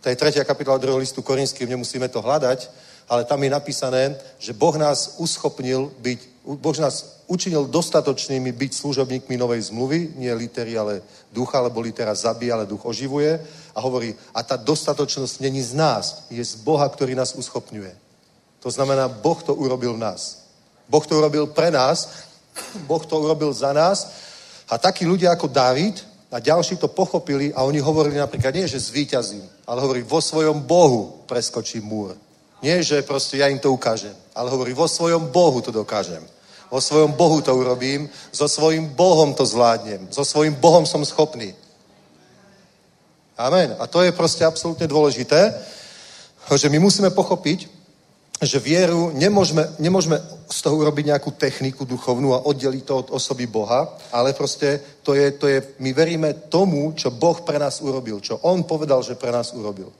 Speaker 3: To je tretia kapitola druhého listu Korinským, nemusíme to hľadať, ale tam je napísané, že Boh nás uschopnil byť, Boh nás učinil dostatočnými byť služobníkmi novej zmluvy, nie litery, ale ducha, lebo litera zabíja, ale duch oživuje. A hovorí, a tá dostatočnosť není z nás, je z Boha, ktorý nás uschopňuje. To znamená, Boh to urobil v nás. Boh to urobil pre nás, [clears throat] Boh to urobil za nás. A takí ľudia ako David a ďalší to pochopili a oni hovorili napríklad nie, že zvíťazím, ale hovorí, vo svojom Bohu preskočím múr. Nie, že proste ja im to ukážem, ale hovorí, vo svojom Bohu to dokážem. Vo svojom Bohu to urobím, so svojím Bohom to zvládnem, so svojím Bohom som schopný. Amen. A to je proste absolútne dôležité, že my musíme pochopiť, že vieru nemôžeme, nemôžeme z toho urobiť nejakú techniku duchovnú a oddeliť to od osoby Boha, ale proste to je, to je, my veríme tomu, čo Boh pre nás urobil, čo On povedal, že pre nás urobil.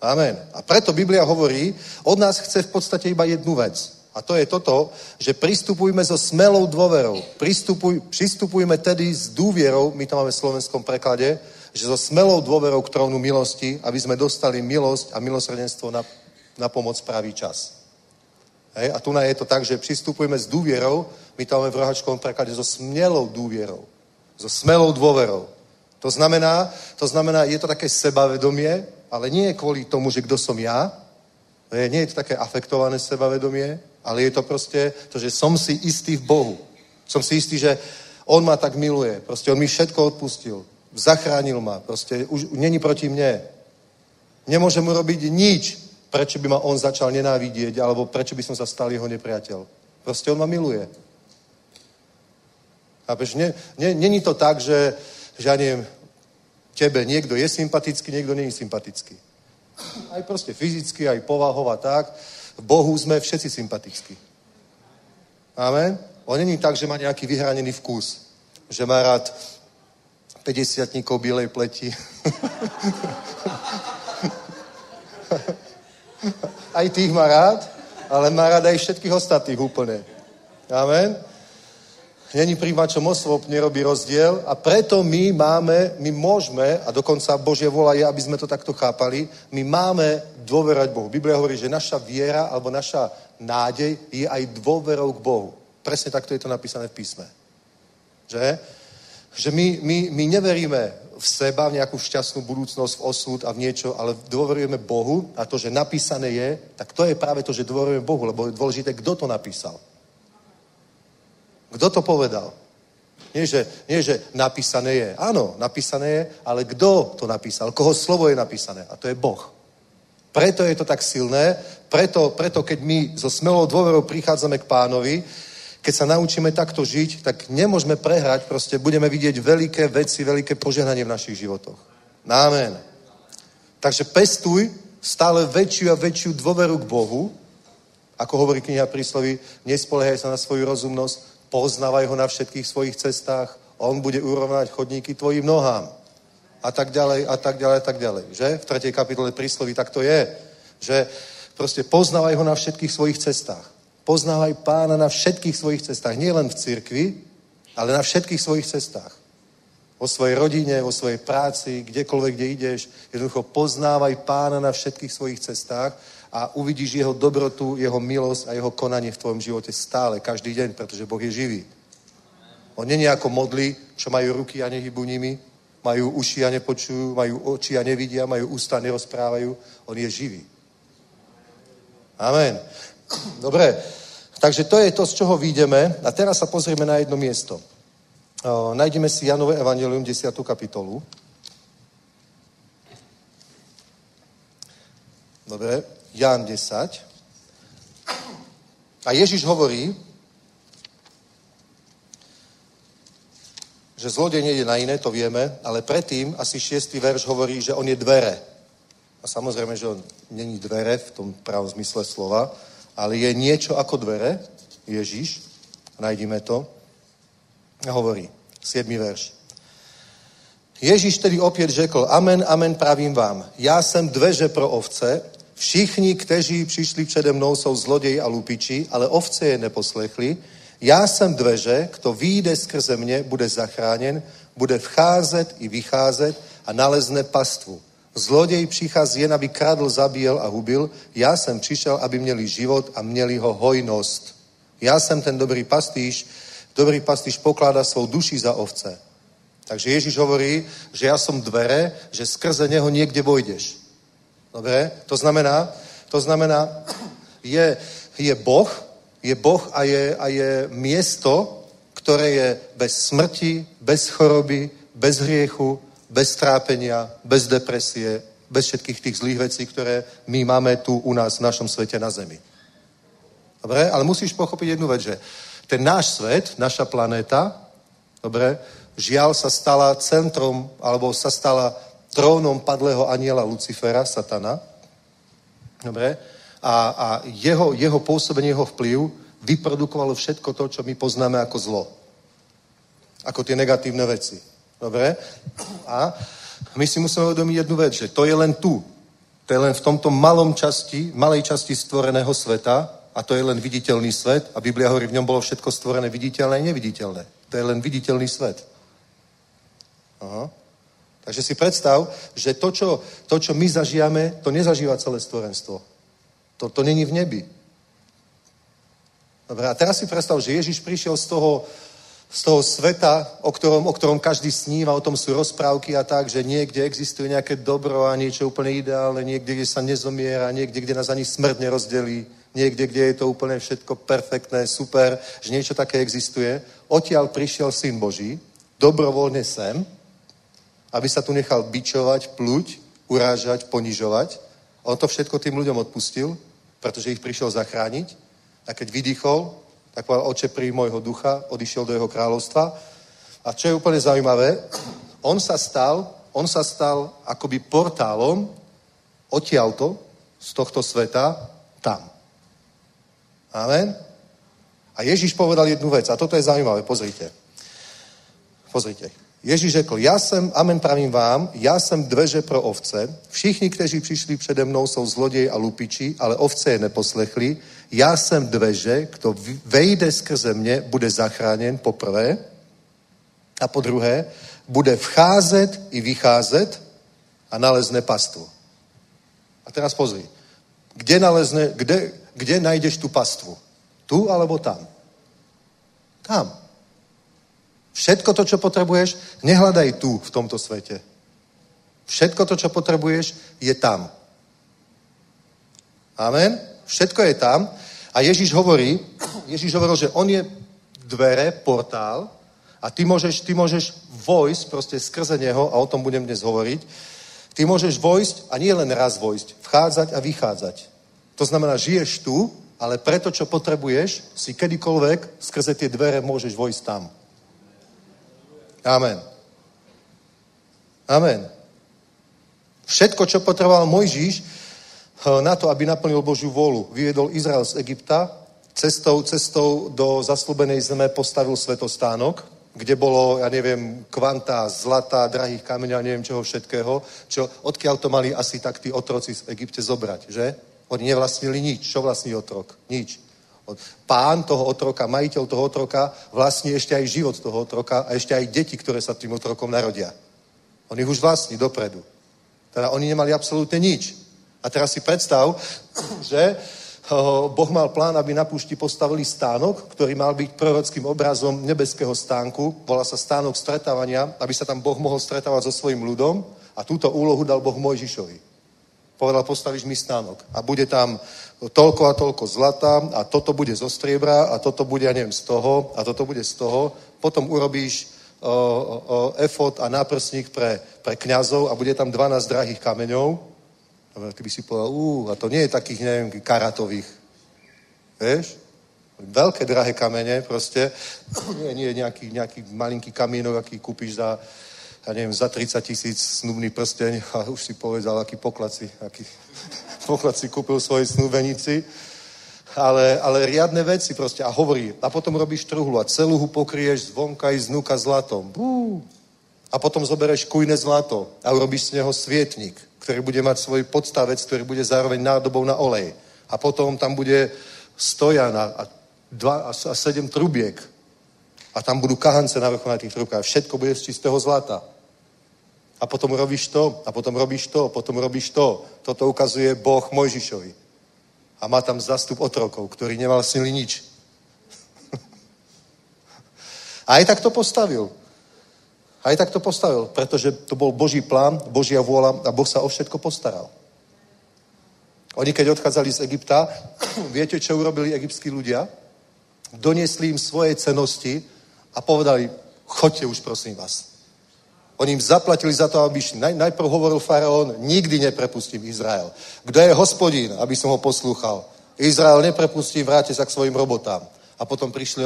Speaker 3: Amen. A preto Biblia hovorí, od nás chce v podstate iba jednu vec. A to je toto, že pristupujme so smelou dôverou. Pristupuj, pristupujme tedy s dôvierou, my to máme v slovenskom preklade, že so smelou dôverou k trónu milosti, aby sme dostali milosť a milosrdenstvo na, na pomoc pravý čas. Hej? A tu je to tak, že pristupujeme s dôvierou, my to máme v rohačkovom preklade so smelou dôvierou. So smelou dôverou. To znamená, to znamená, je to také sebavedomie, ale nie je kvôli tomu, že kto som ja, nie je to také afektované sebavedomie, ale je to proste to, že som si istý v Bohu. Som si istý, že On ma tak miluje. Proste On mi všetko odpustil. Zachránil ma. Proste už není proti mne. Nemôžem urobiť nič, prečo by ma On začal nenávidieť, alebo prečo by som sa stal jeho nepriateľ. Proste On ma miluje. Chápeš? Není to tak, že, že ja neviem, tebe niekto je sympatický, niekto nie je sympatický. Aj proste fyzicky, aj povahova tak. V Bohu sme všetci sympatickí. Amen? On není tak, že má nejaký vyhranený vkus. Že má rád 50 bielej pleti. [laughs] aj tých má rád, ale má rád aj všetkých ostatných úplne. Amen? Není príjmačom osôb, nerobí rozdiel a preto my máme, my môžeme, a dokonca Božie vola je, aby sme to takto chápali, my máme dôverať Bohu. Biblia hovorí, že naša viera alebo naša nádej je aj dôverou k Bohu. Presne takto je to napísané v písme. Že? Že my, my, my neveríme v seba, v nejakú šťastnú budúcnosť, v osud a v niečo, ale dôverujeme Bohu a to, že napísané je, tak to je práve to, že dôverujeme Bohu, lebo je dôležité, kto to napísal. Kto to povedal? Nie že, nie, že napísané je. Áno, napísané je, ale kto to napísal? Koho slovo je napísané? A to je Boh. Preto je to tak silné, preto, preto keď my so smelou dôverou prichádzame k pánovi, keď sa naučíme takto žiť, tak nemôžeme prehrať, proste budeme vidieť veľké veci, veľké požehnanie v našich životoch. Amen. Takže pestuj stále väčšiu a väčšiu dôveru k Bohu, ako hovorí kniha príslovy, nespoliehaj sa na svoju rozumnosť, poznávaj ho na všetkých svojich cestách, on bude urovnať chodníky tvojim nohám. A tak ďalej, a tak ďalej, a tak ďalej. Že? V 3. kapitole prísloví tak to je. Že proste poznávaj ho na všetkých svojich cestách. Poznávaj pána na všetkých svojich cestách. Nie len v cirkvi, ale na všetkých svojich cestách. O svojej rodine, o svojej práci, kdekoľvek, kde ideš. Jednoducho poznávaj pána na všetkých svojich cestách a uvidíš jeho dobrotu, jeho milosť a jeho konanie v tvojom živote stále, každý deň, pretože Boh je živý. On není ako modli, čo majú ruky a nehybu nimi, majú uši a nepočujú, majú oči a nevidia, majú ústa a nerozprávajú. On je živý. Amen. [clears throat] Dobre, takže to je to, z čoho výjdeme. A teraz sa pozrieme na jedno miesto. O, nájdeme si Janové Evangelium, 10. kapitolu. Dobre, Jan 10. A Ježiš hovorí, že zlodej nejde na iné, to vieme, ale predtým asi šiestý verš hovorí, že on je dvere. A samozrejme, že on není dvere v tom pravom zmysle slova, ale je niečo ako dvere, Ježiš, najdíme to, a hovorí, 7. verš. Ježíš tedy opět řekl, amen, amen, pravím vám, já jsem dveře pro ovce, všichni, kteří přišli přede mnou, jsou zloději a lupiči, ale ovce je neposlechli, já jsem dveře, kdo vyjde skrze mě, bude zachráněn, bude vcházet i vycházet a nalezne pastvu. Zloděj přichází jen, aby kradl, zabíjel a hubil. Já jsem přišel, aby měli život a měli ho hojnost. Já jsem ten dobrý pastýš. Dobrý pastýš pokládá svou duši za ovce. Takže Ježíš hovorí, že ja som dvere, že skrze neho niekde vojdeš. Dobre? To znamená, to znamená, je, je Boh, je Boh a je, a je miesto, ktoré je bez smrti, bez choroby, bez hriechu, bez trápenia, bez depresie, bez všetkých tých zlých vecí, ktoré my máme tu u nás v našom svete na Zemi. Dobre? Ale musíš pochopiť jednu vec, že ten náš svet, naša planéta, dobre, žiaľ sa stala centrom, alebo sa stala trónom padlého aniela Lucifera, satana. Dobre? A, a jeho, jeho pôsobenie, jeho vplyv vyprodukovalo všetko to, čo my poznáme ako zlo. Ako tie negatívne veci. Dobre? A my si musíme uvedomiť jednu vec, že to je len tu. To je len v tomto malom časti, malej časti stvoreného sveta a to je len viditeľný svet a Biblia hovorí, v ňom bolo všetko stvorené viditeľné a neviditeľné. To je len viditeľný svet. Aha. Takže si predstav, že to čo, to, čo my zažijame, to nezažíva celé stvorenstvo. To, to není v nebi. Dobre, a teraz si predstav, že Ježiš prišiel z toho, z toho sveta, o ktorom, o ktorom každý sníva, o tom sú rozprávky a tak, že niekde existuje nejaké dobro a niečo úplne ideálne, niekde, kde sa nezomiera, niekde, kde nás ani smrť nerozdelí, niekde, kde je to úplne všetko perfektné, super, že niečo také existuje. Odtiaľ prišiel Syn Boží, dobrovoľne sem, aby sa tu nechal bičovať, pluť, urážať, ponižovať. On to všetko tým ľuďom odpustil, pretože ich prišiel zachrániť. A keď vydýchol, tak povedal, oče, príj môjho ducha, odišiel do jeho kráľovstva. A čo je úplne zaujímavé, on sa stal, on sa stal akoby portálom odtiaľto, z tohto sveta, tam. Amen? A Ježíš povedal jednu vec, a toto je zaujímavé, pozrite. Pozrite. Ježíš řekl, já jsem, amen pravím vám, já jsem dveře pro ovce, všichni, kteří přišli přede mnou, jsou zloději a lupiči, ale ovce je neposlechli, já jsem dveře, kdo vejde skrze mě, bude zachráněn poprvé a po druhé, bude vcházet i vycházet a nalezne pastvu. A teraz pozri, kde, nalezne, kde, kde najdeš tu pastvu? Tu alebo tam? Tam. Všetko to, čo potrebuješ, nehľadaj tu, v tomto svete. Všetko to, čo potrebuješ, je tam. Amen? Všetko je tam. A Ježíš hovorí, Ježíš hovoril, že on je dvere, portál a ty môžeš, ty môžeš vojsť proste skrze neho, a o tom budem dnes hovoriť, ty môžeš vojsť a nie len raz vojsť, vchádzať a vychádzať. To znamená, žiješ tu, ale preto, čo potrebuješ, si kedykoľvek skrze tie dvere môžeš vojsť tam. Amen. Amen. Všetko, čo potreboval Mojžiš eh, na to, aby naplnil Božiu vôľu, vyviedol Izrael z Egypta, cestou, cestou do zaslúbenej zeme postavil svetostánok, kde bolo, ja neviem, kvanta zlata, drahých kameňov a neviem čoho všetkého, čo, odkiaľ to mali asi tak tí otroci v Egypte zobrať, že? Oni nevlastnili nič. Čo vlastní otrok? Nič. Pán toho otroka, majiteľ toho otroka vlastní ešte aj život toho otroka a ešte aj deti, ktoré sa tým otrokom narodia. On ich už vlastní dopredu. Teda oni nemali absolútne nič. A teraz si predstav, [coughs] že Boh mal plán, aby na púšti postavili stánok, ktorý mal byť prorockým obrazom nebeského stánku. Volá sa stánok stretávania, aby sa tam Boh mohol stretávať so svojím ľudom. A túto úlohu dal Boh Mojžišovi. Povedal, postavíš mi stánok. A bude tam toľko a toľko zlata a toto bude zo striebra a toto bude, ja neviem, z toho a toto bude z toho. Potom urobíš o, o, efot a náprsník pre, pre kňazov a bude tam 12 drahých kameňov. Ty by si povedal, ú, a to nie je takých, neviem, karatových. Vieš? Veľké drahé kamene proste. [clears throat] Nie, nie nejaký, nejaký malinký kamienok, aký kúpiš za, ja neviem, za 30 tisíc snubný prsteň a už si povedal, aký poklad si, aký [laughs] poklad si kúpil svojej snúbenici. Ale, ale riadne veci proste. A hovorí, a potom robíš truhlu a celú hu pokrieš zvonka i znúka zlatom. Bú. A potom zobereš kujné zlato a urobíš z neho svietnik, ktorý bude mať svoj podstavec, ktorý bude zároveň nádobou na olej. A potom tam bude stojan a, dva, a sedem trubiek. A tam budú kahance na vrchu na tých trubkách. Všetko bude z čistého zlata. A potom robíš to, a potom robíš to, potom robíš to. Toto ukazuje Boh Mojžišovi. A má tam zastup otrokov, ktorý nemal sily nič. [laughs] a aj tak to postavil. Aj tak to postavil, pretože to bol Boží plán, Božia vôľa a Boh sa o všetko postaral. Oni, keď odchádzali z Egypta, [clears throat] viete, čo urobili egyptskí ľudia? Doniesli im svoje cenosti a povedali, choďte už, prosím vás. Oni im zaplatili za to, aby šli. Naj, najprv hovoril faraón, nikdy neprepustím Izrael. Kto je hospodín, aby som ho poslúchal? Izrael neprepustí, vráte sa k svojim robotám. A potom prišli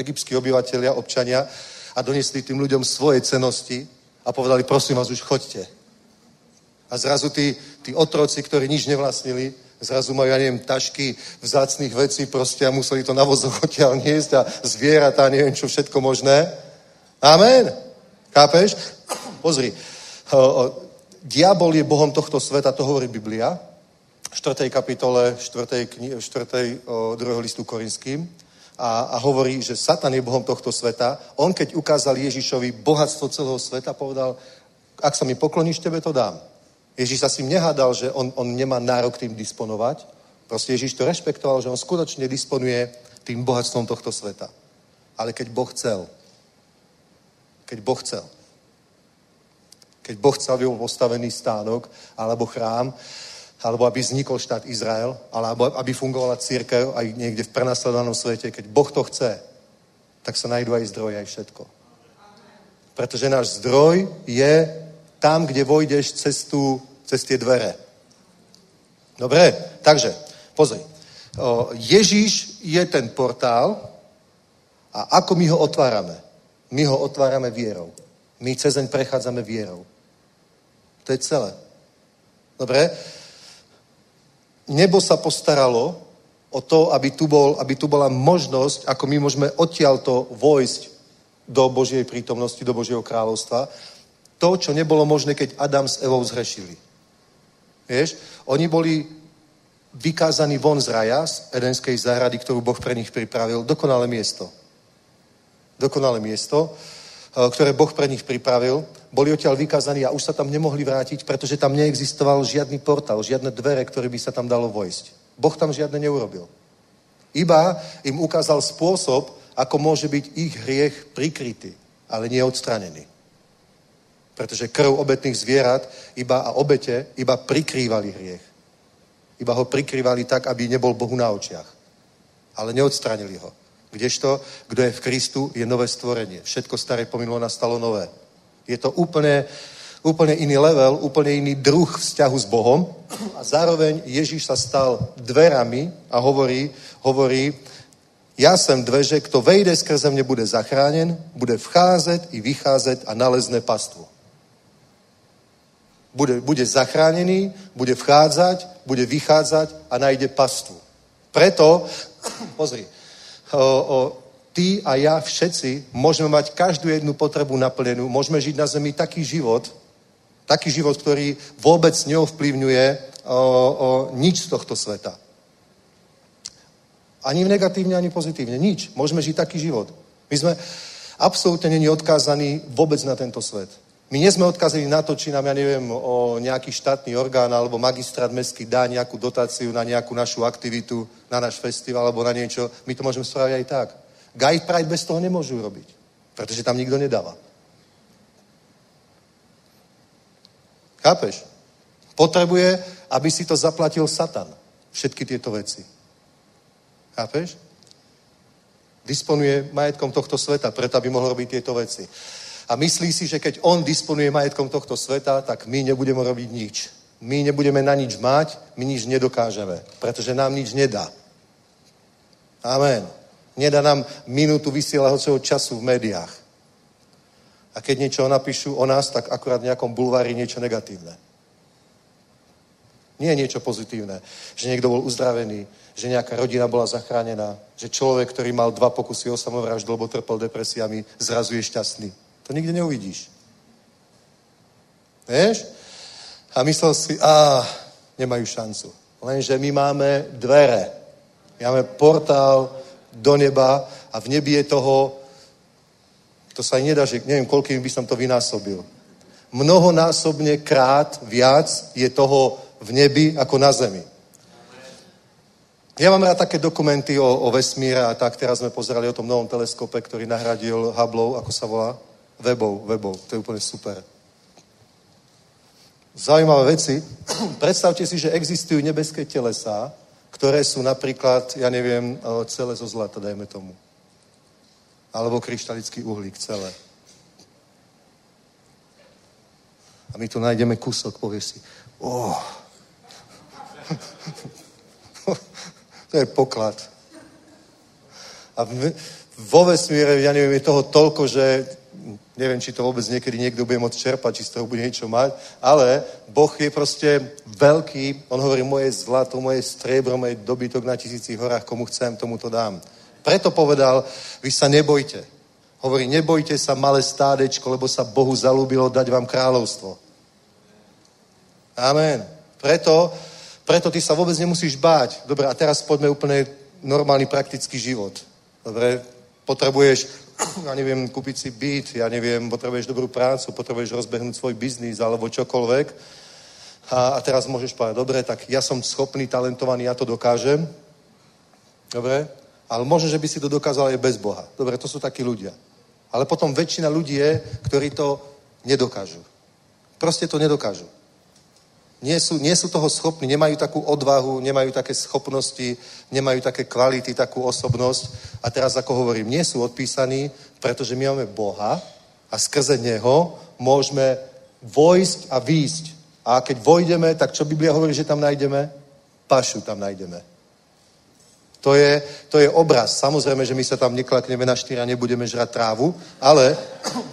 Speaker 3: egyptskí obyvateľia, občania a doniesli tým ľuďom svoje cenosti a povedali, prosím vás, už choďte. A zrazu tí, tí otroci, ktorí nič nevlastnili, zrazu majú, ja neviem, tašky vzácných vecí proste a museli to na vozoch [laughs] odtiaľ niesť a zvieratá, neviem čo všetko možné. Amen. Chápeš? [clears throat] Pozri. Diabol je Bohom tohto sveta, to hovorí Biblia. V 4. kapitole 4. Kni- 4. druhého listu Korinským. A, a hovorí, že Satan je Bohom tohto sveta. On, keď ukázal Ježišovi bohatstvo celého sveta, povedal, ak sa mi pokloníš, tebe to dám. Ježiš sa s ním nehádal, že on, on nemá nárok tým disponovať. Proste Ježiš to rešpektoval, že on skutočne disponuje tým bohatstvom tohto sveta. Ale keď Boh chcel, keď Boh chcel. Keď Boh chcel, bol postavený stánok alebo chrám, alebo aby vznikol štát Izrael, alebo aby fungovala církev aj niekde v prenasledovanom svete. Keď Boh to chce, tak sa najdú aj zdroje, aj všetko. Pretože náš zdroj je tam, kde vojdeš cez, tú, cez tie dvere. Dobre? Takže, pozri. Ježíš je ten portál a ako my ho otvárame? My ho otvárame vierou. My cezeň prechádzame vierou. To je celé. Dobre? Nebo sa postaralo o to, aby tu, bol, aby tu bola možnosť, ako my môžeme odtiaľto vojsť do Božej prítomnosti, do Božieho kráľovstva. To, čo nebolo možné, keď Adam s Evou zhrešili. Vieš? Oni boli vykázaní von z raja, z Edenskej záhrady, ktorú Boh pre nich pripravil, dokonalé miesto dokonalé miesto, eh, ktoré Boh pre nich pripravil. Boli odtiaľ vykázaní a už sa tam nemohli vrátiť, pretože tam neexistoval žiadny portál, žiadne dvere, ktoré by sa tam dalo vojsť. Boh tam žiadne neurobil. Iba im ukázal spôsob, ako môže byť ich hriech prikrytý, ale nie odstranený. Pretože krv obetných zvierat iba a obete iba prikrývali hriech. Iba ho prikrývali tak, aby nebol Bohu na očiach. Ale neodstranili ho. Kdežto, kdo je v Kristu, je nové stvorenie. Všetko staré pominulo, nastalo nové. Je to úplne, úplne iný level, úplne iný druh vzťahu s Bohom. A zároveň Ježíš sa stal dverami a hovorí, hovorí ja jsem dveře, kto vejde skrze mne, bude zachránen, bude vcházet i vycházet a nalezne pastvu. Bude, bude zachránený, bude vchádzať, bude vychádzať a najde pastvu. Preto, [clears throat] pozri, o, o, ty a ja všetci môžeme mať každú jednu potrebu naplnenú, môžeme žiť na zemi taký život, taký život, ktorý vôbec neovplyvňuje o, o nič z tohto sveta. Ani negatívne, ani pozitívne. Nič. Môžeme žiť taký život. My sme absolútne není odkázaní vôbec na tento svet. My nie sme odkazení na to, či nám, ja neviem, o nejaký štátny orgán alebo magistrát mestský dá nejakú dotáciu na nejakú našu aktivitu, na náš festival alebo na niečo. My to môžeme spraviť aj tak. Guide Pride bez toho nemôžu robiť, pretože tam nikto nedáva. Chápeš? Potrebuje, aby si to zaplatil Satan. Všetky tieto veci. Chápeš? Disponuje majetkom tohto sveta, preto aby mohol robiť tieto veci. A myslí si, že keď on disponuje majetkom tohto sveta, tak my nebudeme robiť nič. My nebudeme na nič mať, my nič nedokážeme, pretože nám nič nedá. Amen. Nedá nám minútu vysielahocieho času v médiách. A keď niečo napíšu o nás, tak akurát v nejakom bulvári niečo negatívne. Nie je niečo pozitívne, že niekto bol uzdravený, že nejaká rodina bola zachránená, že človek, ktorý mal dva pokusy o samovraždu, lebo trpel depresiami, zrazu je šťastný. To nikdy neuvidíš. Vieš? A myslel si, a nemajú šancu. Lenže my máme dvere. Máme portál do neba a v nebi je toho, to sa aj nedá, že neviem, koľkým by som to vynásobil. Mnohonásobne krát viac je toho v nebi ako na zemi. Ja mám rád také dokumenty o, o vesmíre a tak, teraz sme pozerali o tom novom teleskope, ktorý nahradil Hubble, ako sa volá? Webov, webov. To je úplne super. Zaujímavé veci. [clears throat] Predstavte si, že existujú nebeské telesá, ktoré sú napríklad, ja neviem, celé zo zlata, dajme tomu. Alebo kryštalický uhlík, celé. A my tu nájdeme kúsok, povie si, oh, [laughs] to je poklad. A vo vesmíre, ja neviem, je toho toľko, že neviem, či to vôbec niekedy niekto bude môcť čerpať, či z toho bude niečo mať, ale Boh je proste veľký, on hovorí, moje zlato, moje striebro, moje dobytok na tisícich horách, komu chcem, tomu to dám. Preto povedal, vy sa nebojte. Hovorí, nebojte sa, malé stádečko, lebo sa Bohu zalúbilo dať vám kráľovstvo. Amen. Preto, preto ty sa vôbec nemusíš báť. Dobre, a teraz poďme úplne normálny praktický život. Dobre, potrebuješ ja neviem, kúpiť si byt, ja neviem, potrebuješ dobrú prácu, potrebuješ rozbehnúť svoj biznis alebo čokoľvek. A, a teraz môžeš povedať, dobre, tak ja som schopný, talentovaný, ja to dokážem. Dobre? Ale možno, že by si to dokázal aj bez Boha. Dobre, to sú takí ľudia. Ale potom väčšina ľudí je, ktorí to nedokážu. Proste to nedokážu. Nie sú, nie sú toho schopní, nemajú takú odvahu, nemajú také schopnosti, nemajú také kvality, takú osobnosť. A teraz, ako hovorím, nie sú odpísaní, pretože my máme Boha a skrze Neho môžeme vojsť a výjsť. A keď vojdeme, tak čo Biblia hovorí, že tam nájdeme? Pašu tam nájdeme. To je, to je obraz. Samozrejme, že my sa tam neklakneme na štyra, nebudeme žrať trávu, ale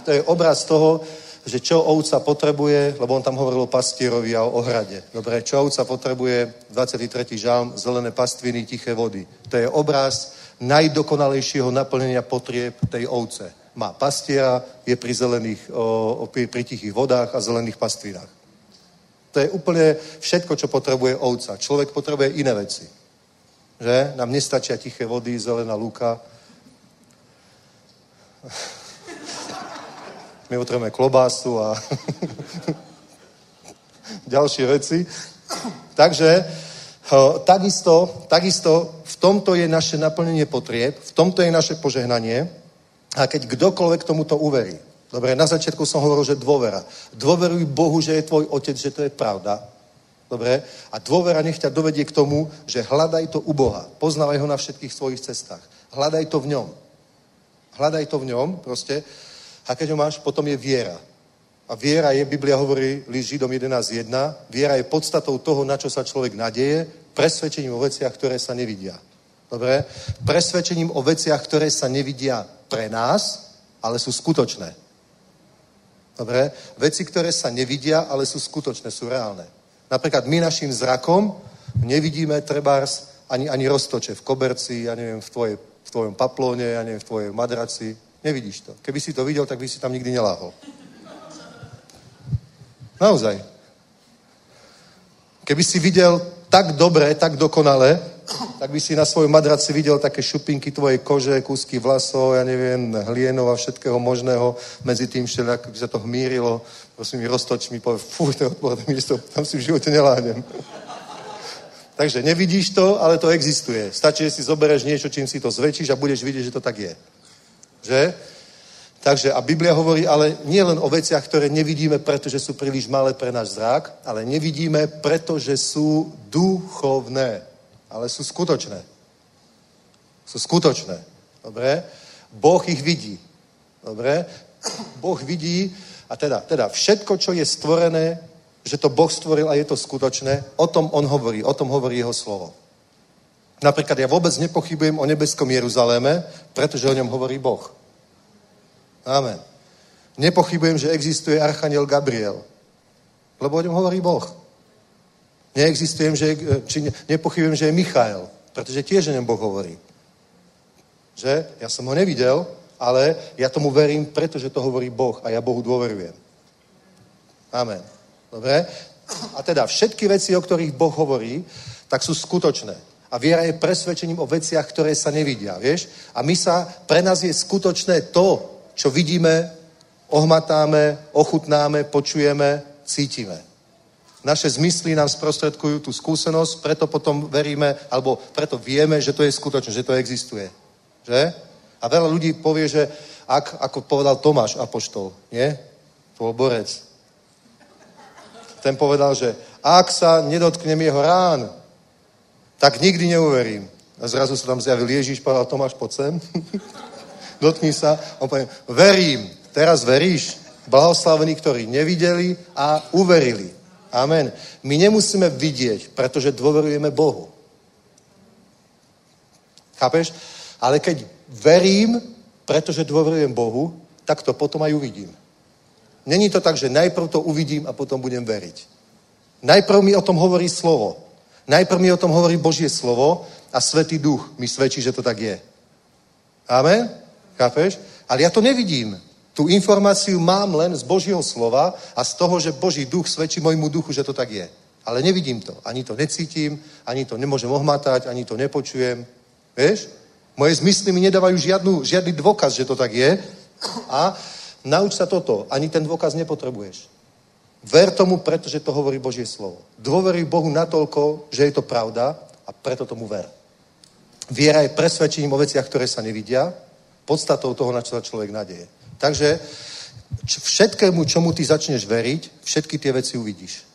Speaker 3: to je obraz toho, že čo ovca potrebuje, lebo on tam hovoril o pastierovi a o ohrade. Dobre, čo ovca potrebuje, 23. žalm, zelené pastviny, tiché vody. To je obraz najdokonalejšieho naplnenia potrieb tej ovce. Má pastiera, je pri zelených, o, pri, pri tichých vodách a zelených pastvinách. To je úplne všetko, čo potrebuje ovca. Človek potrebuje iné veci. Že? Nám nestačia tiché vody, zelená lúka. My potrebujeme klobásu a [laughs] ďalšie veci. Takže takisto, takisto v tomto je naše naplnenie potrieb, v tomto je naše požehnanie a keď kdokoľvek tomuto uverí. Dobre, na začiatku som hovoril, že dôvera. Dôveruj Bohu, že je tvoj otec, že to je pravda. Dobre? A dôvera nech ťa dovedie k tomu, že hľadaj to u Boha. Poznávaj ho na všetkých svojich cestách. Hľadaj to v ňom. Hľadaj to v ňom, proste. A keď ho máš, potom je viera. A viera je, Biblia hovorí, list Židom 11.1, viera je podstatou toho, na čo sa človek nadeje, presvedčením o veciach, ktoré sa nevidia. Dobre? Presvedčením o veciach, ktoré sa nevidia pre nás, ale sú skutočné. Dobre? Veci, ktoré sa nevidia, ale sú skutočné, sú reálne. Napríklad my našim zrakom nevidíme trebárs ani, ani roztoče v koberci, ja neviem, v, tvoje, v tvojom paplóne, ja neviem, v tvojej madraci. Nevidíš to. Keby si to videl, tak by si tam nikdy neláhol. Naozaj. Keby si videl tak dobre, tak dokonale, tak by si na svojom madraci videl také šupinky tvojej kože, kúsky vlasov, ja neviem, hlienov a všetkého možného. Medzi tým všelijak by sa to hmírilo. Prosím mi, roztoč mi, povie, fú, to je tam si v živote neláhnem. Takže nevidíš to, ale to existuje. Stačí, že si zoberieš niečo, čím si to zväčšíš a budeš vidieť, že to tak je. Že? Takže a Biblia hovorí ale nie len o veciach, ktoré nevidíme, pretože sú príliš malé pre náš zrak, ale nevidíme, pretože sú duchovné, ale sú skutočné. Sú skutočné. Dobre? Boh ich vidí. Dobre? Boh vidí, a teda, teda všetko, čo je stvorené, že to Boh stvoril a je to skutočné, o tom on hovorí, o tom hovorí jeho slovo. Napríklad ja vôbec nepochybujem o nebeskom Jeruzaléme, pretože o ňom hovorí Boh. Amen. Nepochybujem, že existuje Archaniel Gabriel, lebo o ňom hovorí Boh. Neexistujem, že, či ne, nepochybujem, že je Michael, pretože tiež o ňom Boh hovorí. Že? Ja som ho nevidel, ale ja tomu verím, pretože to hovorí Boh a ja Bohu dôverujem. Amen. Dobre? A teda všetky veci, o ktorých Boh hovorí, tak sú skutočné. A viera je presvedčením o veciach, ktoré sa nevidia, vieš? A my sa, pre nás je skutočné to, čo vidíme, ohmatáme, ochutnáme, počujeme, cítime. Naše zmysly nám sprostredkujú tú skúsenosť, preto potom veríme, alebo preto vieme, že to je skutočné, že to existuje. Že? A veľa ľudí povie, že ak, ako povedal Tomáš Apoštol, nie? To bol borec. Ten povedal, že ak sa nedotknem jeho rán, tak nikdy neuverím. A zrazu sa tam zjavil Ježíš, povedal Tomáš, poď sem. [laughs] dotkni sa. On povie, verím, teraz veríš? Blahoslavení, ktorí nevideli a uverili. Amen. My nemusíme vidieť, pretože dôverujeme Bohu. Chápeš? Ale keď verím, pretože dôverujem Bohu, tak to potom aj uvidím. Není to tak, že najprv to uvidím a potom budem veriť. Najprv mi o tom hovorí slovo. Najprv mi o tom hovorí Božie slovo a Svetý duch mi svedčí, že to tak je. Amen? Chápeš? Ale ja to nevidím. Tu informáciu mám len z Božieho slova a z toho, že Boží duch svedčí môjmu duchu, že to tak je. Ale nevidím to. Ani to necítim, ani to nemôžem ohmatať, ani to nepočujem. Vieš? Moje zmysly mi nedávajú žiadnu, žiadny dôkaz, že to tak je. A nauč sa toto. Ani ten dôkaz nepotrebuješ. Ver tomu, pretože to hovorí Božie slovo. Dôveruj Bohu natoľko, že je to pravda a preto tomu ver. Viera je presvedčením o veciach, ktoré sa nevidia podstatou toho, na čo sa človek nadeje. Takže všetkému, čomu ty začneš veriť, všetky tie veci uvidíš.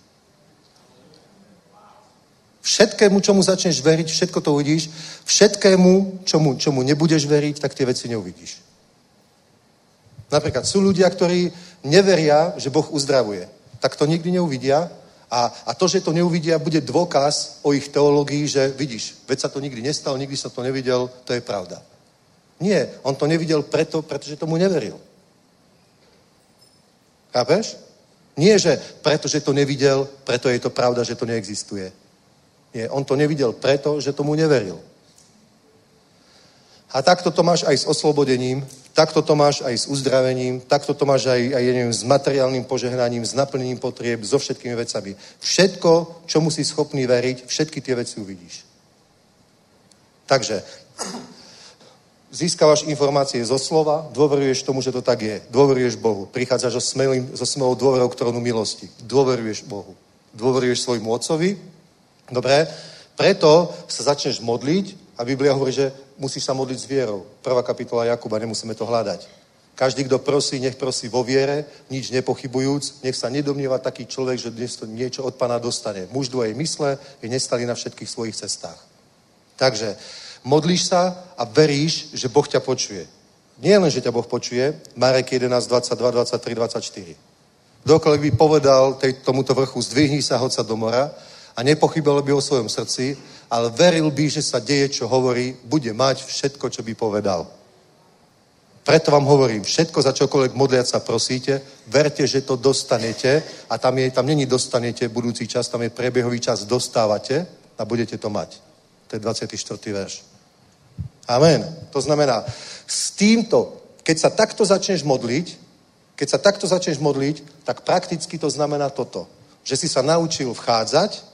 Speaker 3: Všetkému, čomu začneš veriť, všetko to uvidíš. Všetkému, čomu, čomu nebudeš veriť, tak tie veci neuvidíš. Napríklad sú ľudia, ktorí neveria, že Boh uzdravuje. Tak to nikdy neuvidia. A, a to, že to neuvidia, bude dôkaz o ich teológii, že vidíš, veď sa to nikdy nestalo, nikdy sa to nevidel, to je pravda. Nie, on to nevidel preto, pretože tomu neveril. Chápeš? Nie, že preto, že to nevidel, preto je to pravda, že to neexistuje. Nie, on to nevidel preto, že tomu neveril. A takto to máš aj s oslobodením, takto to máš aj s uzdravením, takto to máš aj, aj neviem, s materiálnym požehnaním, s naplnením potrieb, so všetkými vecami. Všetko, čo musí schopný veriť, všetky tie veci uvidíš. Takže získavaš informácie zo slova, dôveruješ tomu, že to tak je. Dôveruješ Bohu. Prichádzaš so, smelým, so smelou dôverou k trónu milosti. Dôveruješ Bohu. Dôveruješ svojmu otcovi. Dobre? Preto sa začneš modliť a Biblia hovorí, že musíš sa modliť s vierou. Prvá kapitola Jakuba, nemusíme to hľadať. Každý, kto prosí, nech prosí vo viere, nič nepochybujúc, nech sa nedomnieva taký človek, že dnes to niečo od pána dostane. Muž dvojej mysle je nestali na všetkých svojich cestách. Takže Modlíš sa a veríš, že Boh ťa počuje. Nie len, že ťa Boh počuje, Marek 11, 22, 23, 24. Kdokoľvek by povedal tej, tomuto vrchu, zdvihni sa, hoď sa do mora a nepochybil by o svojom srdci, ale veril by, že sa deje, čo hovorí, bude mať všetko, čo by povedal. Preto vám hovorím, všetko, za čokoľvek modliať sa prosíte, verte, že to dostanete a tam, je, tam není dostanete budúci čas, tam je prebiehový čas, dostávate a budete to mať. To je 24. verš. Amen. To znamená, s týmto, keď sa takto začneš modliť, keď sa takto začneš modliť, tak prakticky to znamená toto. Že si sa naučil vchádzať,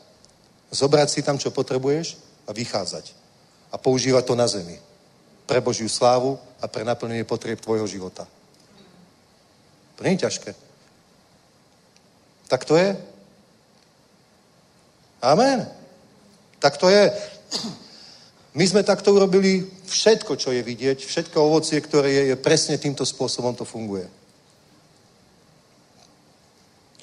Speaker 3: zobrať si tam, čo potrebuješ, a vychádzať. A používať to na zemi. Pre Božiu slávu a pre naplnenie potrieb tvojho života. To nie je ťažké. Tak to je. Amen. Tak to je. My sme takto urobili všetko, čo je vidieť, všetko ovocie, ktoré je, je presne týmto spôsobom to funguje.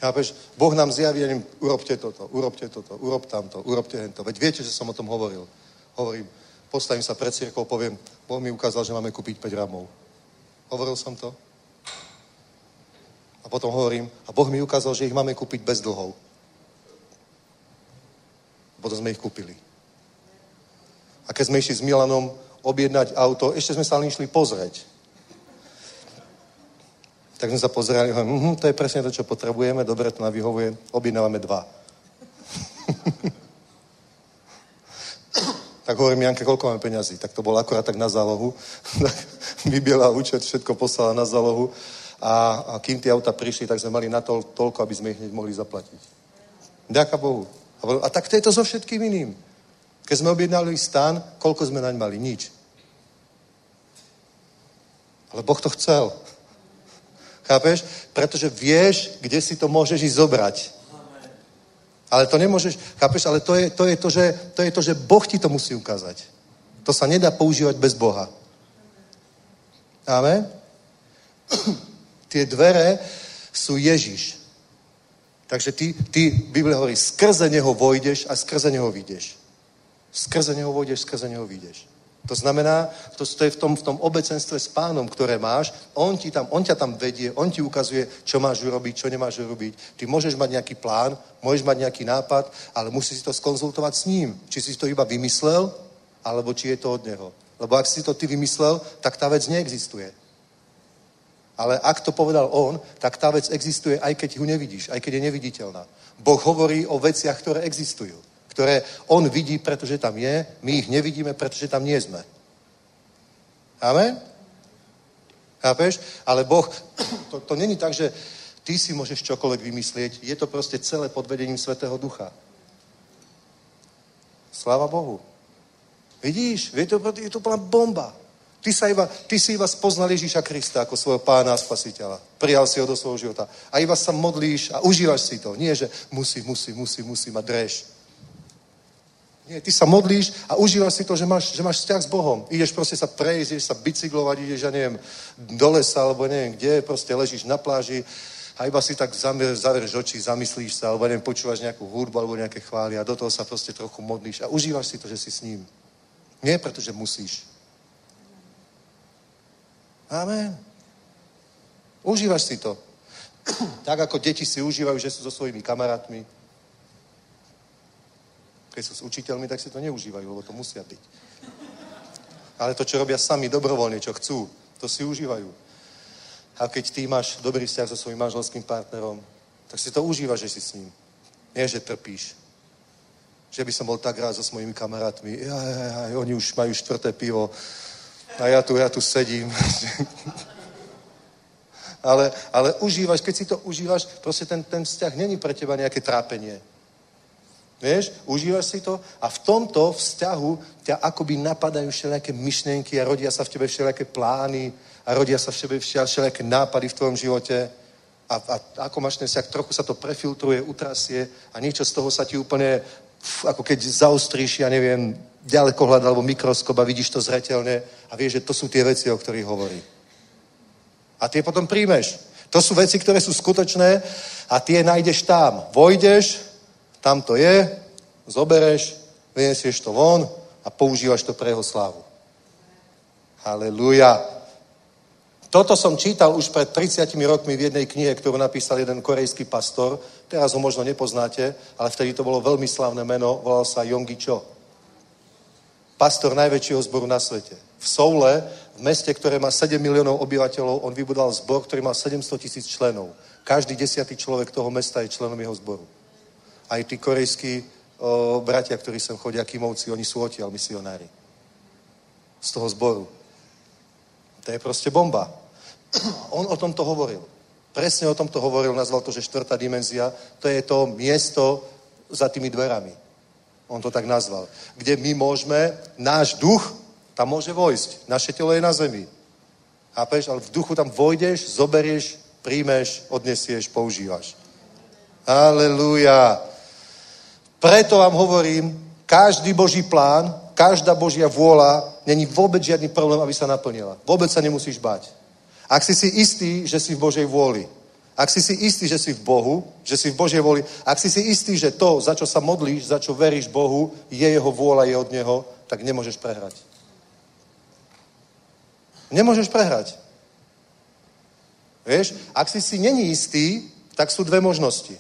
Speaker 3: Chápeš? Boh nám zjaví, ja urobte toto, urobte toto, urob tamto, urobte hento. Veď viete, že som o tom hovoril. Hovorím, postavím sa pred církou, poviem, Boh mi ukázal, že máme kúpiť 5 ramov. Hovoril som to? A potom hovorím, a Boh mi ukázal, že ich máme kúpiť bez dlhov. Potom sme ich kúpili. A keď sme išli s Milanom objednať auto, ešte sme sa len išli pozrieť. Tak sme sa pozerali, hovorím, hm, to je presne to, čo potrebujeme, dobre, to nám vyhovuje, objednávame dva. [laughs] tak hovorím Janke, koľko máme peňazí? Tak to bolo akorát tak na zálohu. [laughs] Vybiela účet, všetko poslala na zálohu. A, a kým tie auta prišli, tak sme mali na to, toľko, aby sme ich hneď mohli zaplatiť. Ďaká Bohu. A, a tak to je to so všetkým iným. Keď sme objednali stan, koľko sme naň mali? Nič. Ale Boh to chcel. Chápeš? Pretože vieš, kde si to môžeš ísť zobrať. Ale to nemôžeš, chápeš? Ale to je to, je to, že, to je to, že Boh ti to musí ukázať. To sa nedá používať bez Boha. Amen? [clears throat] Tie dvere sú Ježiš. Takže ty, ty Biblia hovorí, skrze neho vojdeš a skrze neho vyjdeš. Skrze neho vojdeš, skrze neho vyjdeš. To znamená, to, to je v tom, v tom obecenstve s pánom, ktoré máš, on, ti tam, on ťa tam vedie, on ti ukazuje, čo máš urobiť, čo nemáš urobiť. Ty môžeš mať nejaký plán, môžeš mať nejaký nápad, ale musíš si to skonzultovať s ním. Či si to iba vymyslel, alebo či je to od neho. Lebo ak si to ty vymyslel, tak tá vec neexistuje. Ale ak to povedal on, tak tá vec existuje, aj keď ju nevidíš, aj keď je neviditeľná. Boh hovorí o veciach, ktoré existujú. Ktoré on vidí, pretože tam je, my ich nevidíme, pretože tam nie sme. Amen? Chápeš? Ale Boh, [clears throat] to, to není tak, že ty si môžeš čokoľvek vymyslieť. Je to proste celé pod vedením Svetého Ducha. Sláva Bohu. Vidíš? Je to, je to plná bomba. Ty, sa iba, ty si iba spoznal Ježíša Krista ako svojho pána a spasiteľa. Prijal si ho do svojho života. A iba sa modlíš a užívaš si to. Nie, že musí, musí, musí, musí mať dreš. Nie, ty sa modlíš a užívaš si to, že máš, že máš vzťah s Bohom. Ideš proste sa prejsť, ideš sa bicyklovať, ideš, ja neviem, do lesa, alebo neviem kde, proste ležíš na pláži a iba si tak zaverieš oči, zamyslíš sa, alebo neviem, počúvaš nejakú hudbu alebo nejaké chvály a do toho sa proste trochu modlíš a užívaš si to, že si s ním. Nie pretože musíš. Amen. Užívaš si to. [clears throat] tak ako deti si užívajú, že sú so svojimi kamarátmi. Keď sú s učiteľmi, tak si to neužívajú, lebo to musia byť. Ale to, čo robia sami dobrovoľne, čo chcú, to si užívajú. A keď ty máš dobrý vzťah so svojím manželským partnerom, tak si to užívaš, že si s ním. Nie, že trpíš. Že by som bol tak rád so svojimi kamarátmi. Ja, ja, ja, oni už majú štvrté pivo a ja tu, ja tu sedím. [laughs] ale, ale užívaš, keď si to užívaš, proste ten, ten vzťah není pre teba nejaké trápenie. Vieš, užívaš si to a v tomto vzťahu ťa akoby napadajú všelijaké myšlienky a rodia sa v tebe všelijaké plány a rodia sa v tebe všelijaké nápady v tvojom živote a, a ako máš ten vzťah, trochu sa to prefiltruje, utrasie a niečo z toho sa ti úplne, ako keď zaostríš, ja neviem, ďalekohľad alebo mikroskop a vidíš to zretelne a vieš, že to sú tie veci, o ktorých hovorí. A tie potom príjmeš. To sú veci, ktoré sú skutočné a tie nájdeš tam. Vojdeš, tam to je, zobereš, vyniesieš to von a používaš to pre jeho slávu. Halelúja. Toto som čítal už pred 30 rokmi v jednej knihe, ktorú napísal jeden korejský pastor. Teraz ho možno nepoznáte, ale vtedy to bolo veľmi slavné meno, volal sa Yongi Cho pastor najväčšieho zboru na svete. V Soule, v meste, ktoré má 7 miliónov obyvateľov, on vybudoval zbor, ktorý má 700 tisíc členov. Každý desiatý človek toho mesta je členom jeho zboru. Aj tí korejskí o, bratia, ktorí sem chodia, kimovci, oni sú odtiaľ misionári. Z toho zboru. To je proste bomba. [clears throat] On o tomto hovoril. Presne o tomto hovoril, nazval to, že štvrtá dimenzia, to je to miesto za tými dverami. On to tak nazval. Kde my môžeme, náš duch tam môže vojsť. Naše telo je na zemi. Chápeš? Ale v duchu tam vojdeš, zoberieš, príjmeš, odnesieš, používaš. Aleluja. Preto vám hovorím, každý Boží plán, každá Božia vôľa, není vôbec žiadny problém, aby sa naplnila. Vôbec sa nemusíš bať. Ak si si istý, že si v Božej vôli, ak si si istý, že si v Bohu, že si v Božej vôli, ak si si istý, že to, za čo sa modlíš, za čo veríš Bohu, je jeho vôľa, je od Neho, tak nemôžeš prehrať. Nemôžeš prehrať. Vieš, ak si si není istý, tak sú dve možnosti.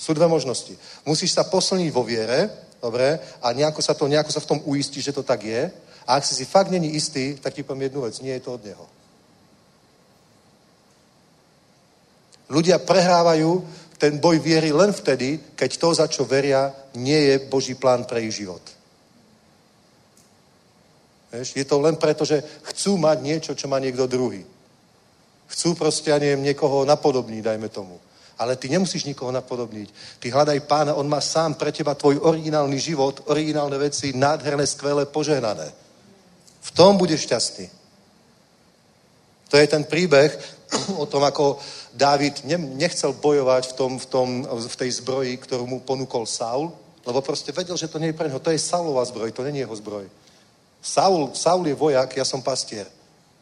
Speaker 3: Sú dve možnosti. Musíš sa posilniť vo viere, dobre, a nejako sa, to, nejako sa v tom uistí, že to tak je. A ak si si fakt není istý, tak ti poviem jednu vec, nie je to od Neho. Ľudia prehrávajú ten boj viery len vtedy, keď to, za čo veria, nie je Boží plán pre ich život. Vieš, je to len preto, že chcú mať niečo, čo má niekto druhý. Chcú proste, ja neviem, niekoho napodobniť, dajme tomu. Ale ty nemusíš nikoho napodobniť. Ty hľadaj pána, on má sám pre teba tvoj originálny život, originálne veci, nádherné, skvelé, požehnané. V tom budeš šťastný. To je ten príbeh o tom, ako Dávid nechcel bojovať v, tom, v, tom, v tej zbroji, ktorú mu ponúkol Saul, lebo proste vedel, že to nie je pre neho. To je Saulova zbroj, to není jeho zbroj. Saul, Saul je vojak, ja som pastier.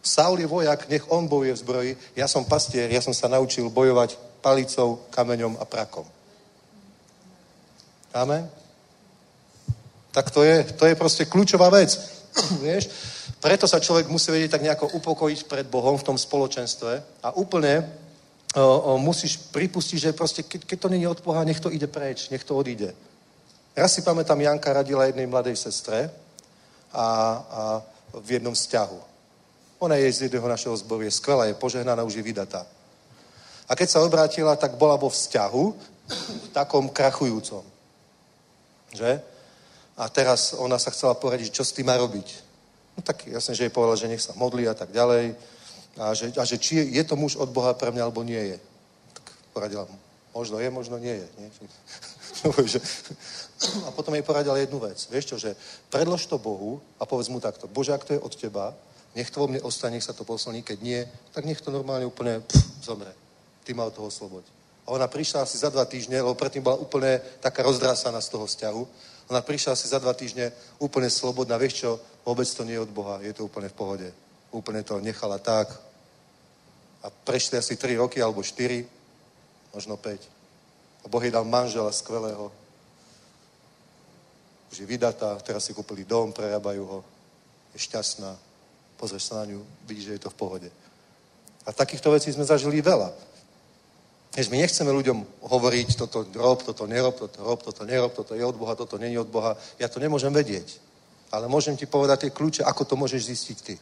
Speaker 3: Saul je vojak, nech on bojuje v zbroji, ja som pastier, ja som sa naučil bojovať palicou, kameňom a prakom. Amen? Tak to je, to je proste kľúčová vec. [clears throat] Vieš? Preto sa človek musí vedieť tak nejako upokojiť pred Bohom v tom spoločenstve a úplne o, o, musíš pripustiť, že proste, keď, keď to není od Boha, nech to ide preč, nech to odíde. Raz si pamätám, Janka radila jednej mladej sestre a, a v jednom vzťahu. Ona je z jedného našeho zboru, je skvelá, je požehnaná, už je vydatá. A keď sa obrátila, tak bola vo vzťahu takom krachujúcom. Že? A teraz ona sa chcela poradiť, čo s tým má robiť. No tak jasne, že jej povedala, že nech sa modlí a tak ďalej. A že, a že či je, je to muž od Boha pre mňa, alebo nie je. Tak poradila mu. Možno je, možno nie je. Nie? [laughs] a potom jej poradila jednu vec. Vieš čo, že predlož to Bohu a povedz mu takto. Bože, ak to je od teba, nech to vo mne ostane, nech sa to poslní, keď nie, tak nech to normálne úplne pff, zomre. Ty ma od toho osloboď. A ona prišla asi za dva týždne, lebo predtým bola úplne taká rozdrásaná z toho vzťahu. Ona prišla asi za dva týždne úplne slobodná. Vieš čo, vôbec to nie je od Boha, je to úplne v pohode. Úplne to nechala tak. A prešli asi tri roky alebo štyri, možno päť. A Boh jej dal manžela skvelého. Už je vydatá, teraz si kúpili dom, prerábajú ho. Je šťastná. Pozrieš sa na ňu, vidíš, že je to v pohode. A takýchto vecí sme zažili veľa. Než my nechceme ľuďom hovoriť, toto rob, toto nerob, toto rob, toto nerob, toto je od Boha, toto není od Boha. Ja to nemôžem vedieť. Ale môžem ti povedať tie kľúče, ako to môžeš zistiť ty.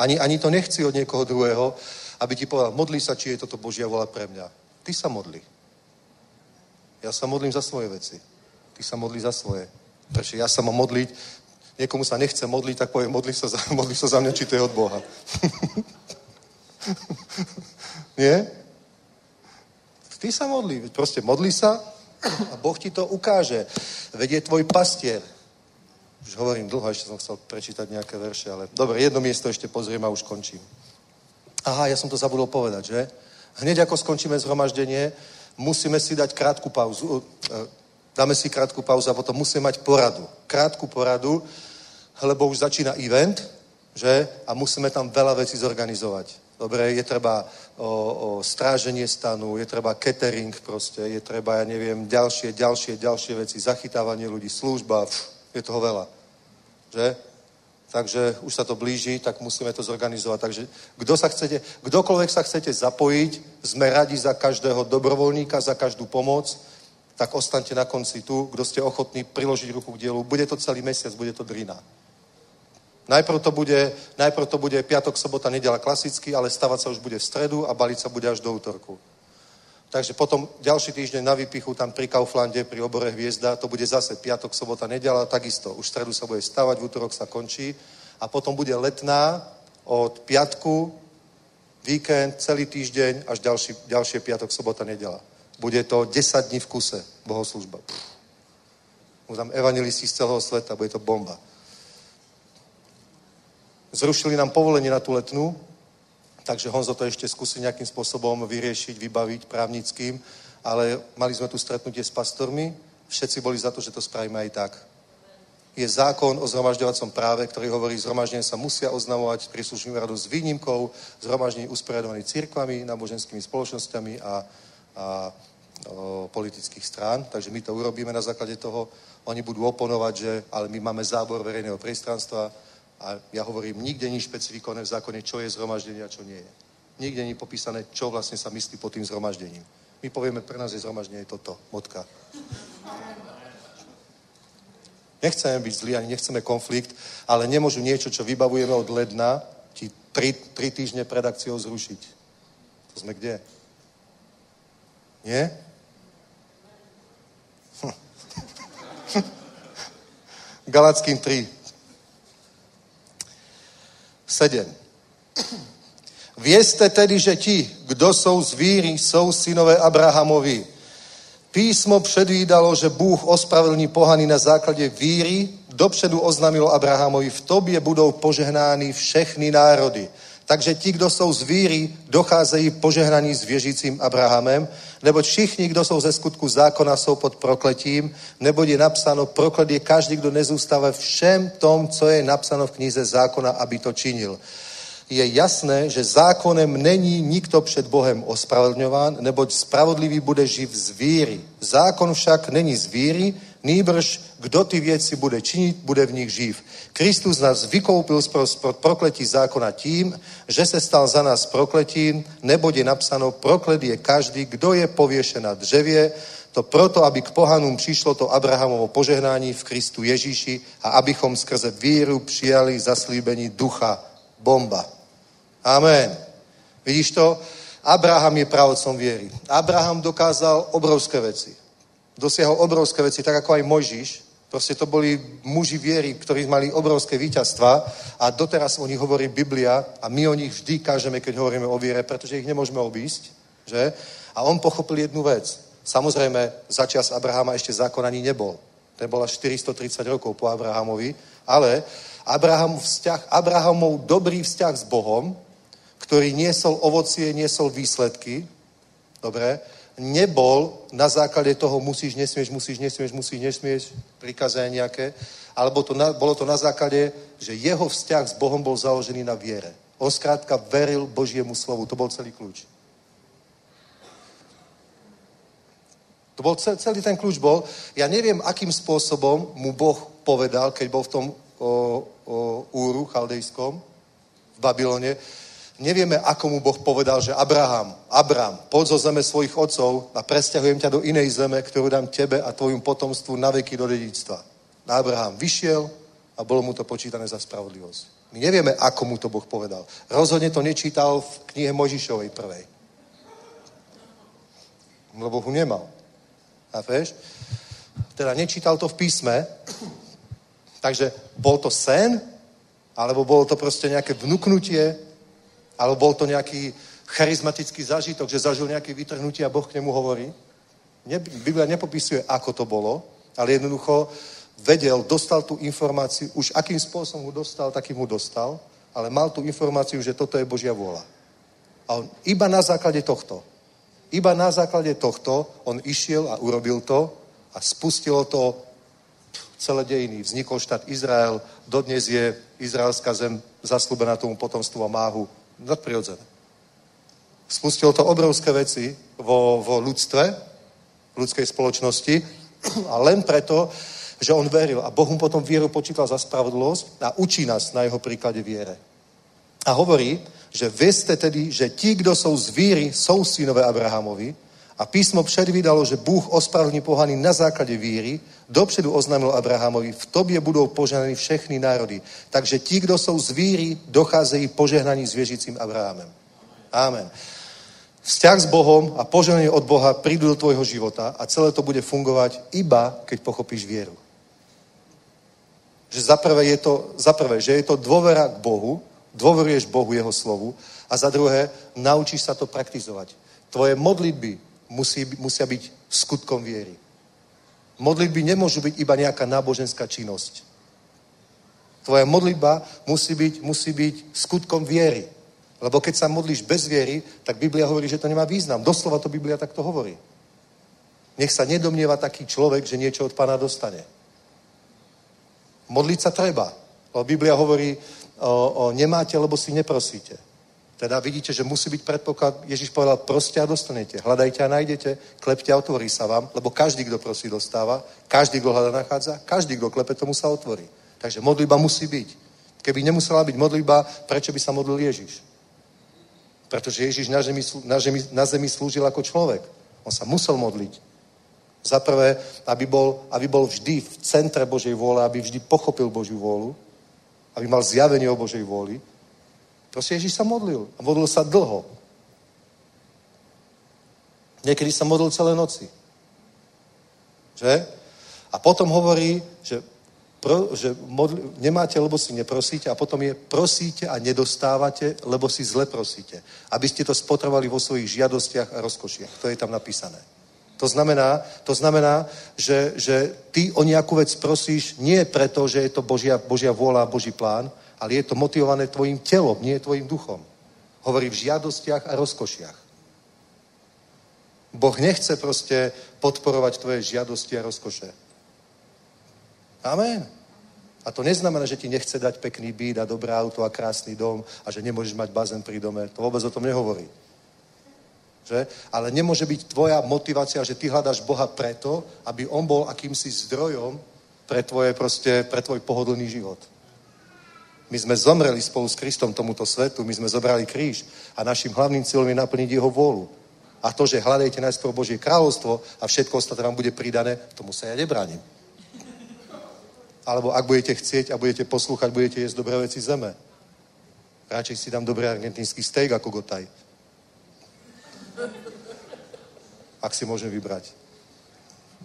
Speaker 3: Ani, ani to nechci od niekoho druhého, aby ti povedal, modli sa, či je toto Božia vola pre mňa. Ty sa modli. Ja sa modlím za svoje veci. Ty sa modli za svoje. Prečo ja sa mám modliť, niekomu sa nechce modliť, tak poviem, modli sa za, modli sa za mňa, či to je od Boha. [laughs] Nie? Ty sa modlí, proste modlí sa a Boh ti to ukáže. Veď tvoj pastier. Už hovorím dlho, ešte som chcel prečítať nejaké verše, ale dobre, jedno miesto ešte pozriem a už končím. Aha, ja som to zabudol povedať, že? Hneď ako skončíme zhromaždenie, musíme si dať krátku pauzu. E, dáme si krátku pauzu a potom musíme mať poradu. Krátku poradu, lebo už začína event, že? A musíme tam veľa vecí zorganizovať. Dobre, je treba o, o stráženie stanu, je treba catering proste, je treba, ja neviem, ďalšie, ďalšie, ďalšie veci, zachytávanie ľudí, služba, pf, je toho veľa. Že? Takže už sa to blíži, tak musíme to zorganizovať. Takže kdo sa chcete, kdokoľvek sa chcete zapojiť, sme radi za každého dobrovoľníka, za každú pomoc, tak ostaňte na konci tu, kdo ste ochotní priložiť ruku k dielu. Bude to celý mesiac, bude to drina. Najprv to bude, najprv to bude piatok, sobota, nedela klasicky, ale stavať sa už bude v stredu a baliť sa bude až do útorku. Takže potom ďalší týždeň na výpichu tam pri Kauflande, pri obore Hviezda, to bude zase piatok, sobota, nedela, takisto. Už v stredu sa bude stavať, v útorok sa končí. A potom bude letná od piatku, víkend, celý týždeň, až ďalší, ďalšie piatok, sobota, nedela. Bude to 10 dní v kuse bohoslužba. Budú tam evangelisti z celého sveta, bude to bomba. Zrušili nám povolenie na tú letnú, takže Honzo to ešte skúsi nejakým spôsobom vyriešiť, vybaviť právnickým, ale mali sme tu stretnutie s pastormi, všetci boli za to, že to spravíme aj tak. Je zákon o zhromažďovacom práve, ktorý hovorí, zhromaždenie sa musia oznamovať príslušným radu s výnimkou zhromaždení usporiadovaných církvami, náboženskými spoločnosťami a, a o, politických strán. Takže my to urobíme na základe toho. Oni budú oponovať, že ale my máme zábor verejného priestranstva a ja hovorím, nikde nie špecifikované v zákone, čo je zhromaždenie a čo nie je. Nikde nie popísané, čo vlastne sa myslí pod tým zhromaždením. My povieme, pre nás je zhromaždenie toto, motka. Nechceme byť zlí, ani nechceme konflikt, ale nemôžu niečo, čo vybavujeme od ledna, ti tri, tri týždne pred akciou zrušiť. To sme kde? Nie? Hm. [laughs] Galackým 3. 7. Vieste tedy, že ti, kdo jsou z víry, jsou synové Abrahamovi. Písmo předvídalo, že Bůh ospravedlní pohany na základě víry, dopředu oznámilo Abrahamovi, v tobě budou požehnány všechny národy. Takže ti, kdo jsou z víry, docházejí požehnaní s věřícím Abrahamem, nebo všichni, kdo jsou ze skutku zákona, jsou pod prokletím, nebo je napsáno, proklet je každý, kdo nezůstává všem tom, co je napsáno v knize zákona, aby to činil je jasné, že zákonem není nikto před Bohem ospravedlňován, neboť spravodlivý bude živ z víry. Zákon však není z víry, nýbrž kdo ty věci bude činit, bude v nich živ. Kristus nás vykoupil z prokletí zákona tím, že se stal za nás prokletím, neboť je napsáno, proklet je každý, kdo je pověšen na dřevě, to proto, aby k pohanům přišlo to Abrahamovo požehnání v Kristu Ježíši a abychom skrze víru přijali zaslíbení ducha. Bomba. Amen. Vidíš to? Abraham je pravodcom viery. Abraham dokázal obrovské veci. Dosiahol obrovské veci, tak ako aj Mojžiš. Proste to boli muži viery, ktorí mali obrovské víťazstva a doteraz o nich hovorí Biblia a my o nich vždy kážeme, keď hovoríme o viere, pretože ich nemôžeme obísť. Že? A on pochopil jednu vec. Samozrejme, začas Abrahama ešte zákon ani nebol. To bola 430 rokov po Abrahamovi, ale Abraham vzťah, Abrahamov dobrý vzťah s Bohom ktorý niesol ovocie, niesol výsledky, dobre, nebol na základe toho musíš, nesmieš, musíš, nesmieš, musíš, nesmieš, prikazania nejaké, alebo to na, bolo to na základe, že jeho vzťah s Bohom bol založený na viere. On zkrátka veril Božiemu slovu. To bol celý kľúč. To bol celý ten kľúč bol. Ja neviem, akým spôsobom mu Boh povedal, keď bol v tom o, o, úru chaldejskom v Babylone, Nevieme, ako mu Boh povedal, že Abraham, Abram, poď zo zeme svojich otcov a presťahujem ťa do inej zeme, ktorú dám tebe a tvojim potomstvu na veky do dedictva. A Abraham vyšiel a bolo mu to počítané za spravodlivosť. My nevieme, ako mu to Boh povedal. Rozhodne to nečítal v knihe Možišovej prvej. Lebo ho nemal. A vieš? Teda nečítal to v písme, takže bol to sen, alebo bolo to proste nejaké vnúknutie, alebo bol to nejaký charizmatický zážitok, že zažil nejaké vytrhnutie a Boh k nemu hovorí. Biblia nepopisuje, ako to bolo, ale jednoducho vedel, dostal tú informáciu, už akým spôsobom ho dostal, takým mu dostal, ale mal tú informáciu, že toto je Božia vôľa. A on iba na základe tohto, iba na základe tohto on išiel a urobil to a spustilo to celé dejiny. Vznikol štát Izrael, dodnes je izraelská zem zaslúbená tomu potomstvu a máhu nadprirodzené. Spustilo to obrovské veci vo, vo ľudstve, v ľudskej spoločnosti [clears throat] a len preto, že on veril a Boh potom vieru počítal za spravodlivosť a učí nás na jeho príklade viere. A hovorí, že vy ste tedy, že ti, kdo jsou z víry, jsou synové Abrahamovi a písmo předvídalo, že Bůh ospravedlní pohany na základě víry, dopředu oznámil Abrahamovi, v tobě budou požehnaní všechny národy. Takže ti, kdo jsou z víry, docházejí požehnaní s věřícím Abrahamem. Amen. Vzťah s Bohom a požehnanie od Boha prídu do tvojho života a celé to bude fungovať iba, keď pochopíš vieru. Že za prvé, je to, za že je to dôvera k Bohu, dôveruješ Bohu, Jeho slovu a za druhé, naučíš sa to praktizovať. Tvoje modlitby musí, musia byť skutkom viery. Modlitby nemôžu byť iba nejaká náboženská činnosť. Tvoja modlitba musí byť, musí byť skutkom viery. Lebo keď sa modlíš bez viery, tak Biblia hovorí, že to nemá význam. Doslova to Biblia takto hovorí. Nech sa nedomnieva taký človek, že niečo od pána dostane. Modliť sa treba. Lebo Biblia hovorí o, o nemáte, lebo si neprosíte. Teda vidíte, že musí byť predpoklad, Ježiš povedal, proste a dostanete. Hľadajte a nájdete, klepte a otvorí sa vám, lebo každý, kto prosí, dostáva, každý, kto hľada, nachádza, každý, kto klepe, tomu sa otvorí. Takže modlitba musí byť. Keby nemusela byť modlitba, prečo by sa modlil Ježiš? Pretože Ježiš na zemi, na, zemi, na zemi slúžil ako človek. On sa musel modliť. Za prvé, aby bol, aby bol vždy v centre Božej vôle, aby vždy pochopil Božiu vôľu, aby mal zjavenie o Božej vôli. Proste Ježiš sa modlil. A modlil sa dlho. Niekedy sa modlil celé noci. Že? A potom hovorí, že, pro, že modli, nemáte, lebo si neprosíte a potom je prosíte a nedostávate, lebo si zle prosíte. Aby ste to spotrovali vo svojich žiadostiach a rozkošiach. To je tam napísané. To znamená, to znamená že, že ty o nejakú vec prosíš nie preto, že je to Božia, Božia vôľa a Boží plán, ale je to motivované tvojim telom, nie tvojim duchom. Hovorí v žiadostiach a rozkošiach. Boh nechce proste podporovať tvoje žiadosti a rozkoše. Amen. A to neznamená, že ti nechce dať pekný byt a dobré auto a krásny dom a že nemôžeš mať bazén pri dome. To vôbec o tom nehovorí. Že? Ale nemôže byť tvoja motivácia, že ty hľadáš Boha preto, aby On bol akýmsi zdrojom pre, tvoje, proste, pre tvoj pohodlný život. My sme zomreli spolu s Kristom tomuto svetu, my sme zobrali kríž a našim hlavným cieľom je naplniť jeho vôľu. A to, že hľadajte najskôr Božie kráľovstvo a všetko ostatné vám bude pridané, tomu sa ja nebránim. Alebo ak budete chcieť a budete poslúchať, budete jesť dobré veci zeme. Radšej si dám dobrý argentínsky steak ako gotaj. Ak si môžem vybrať.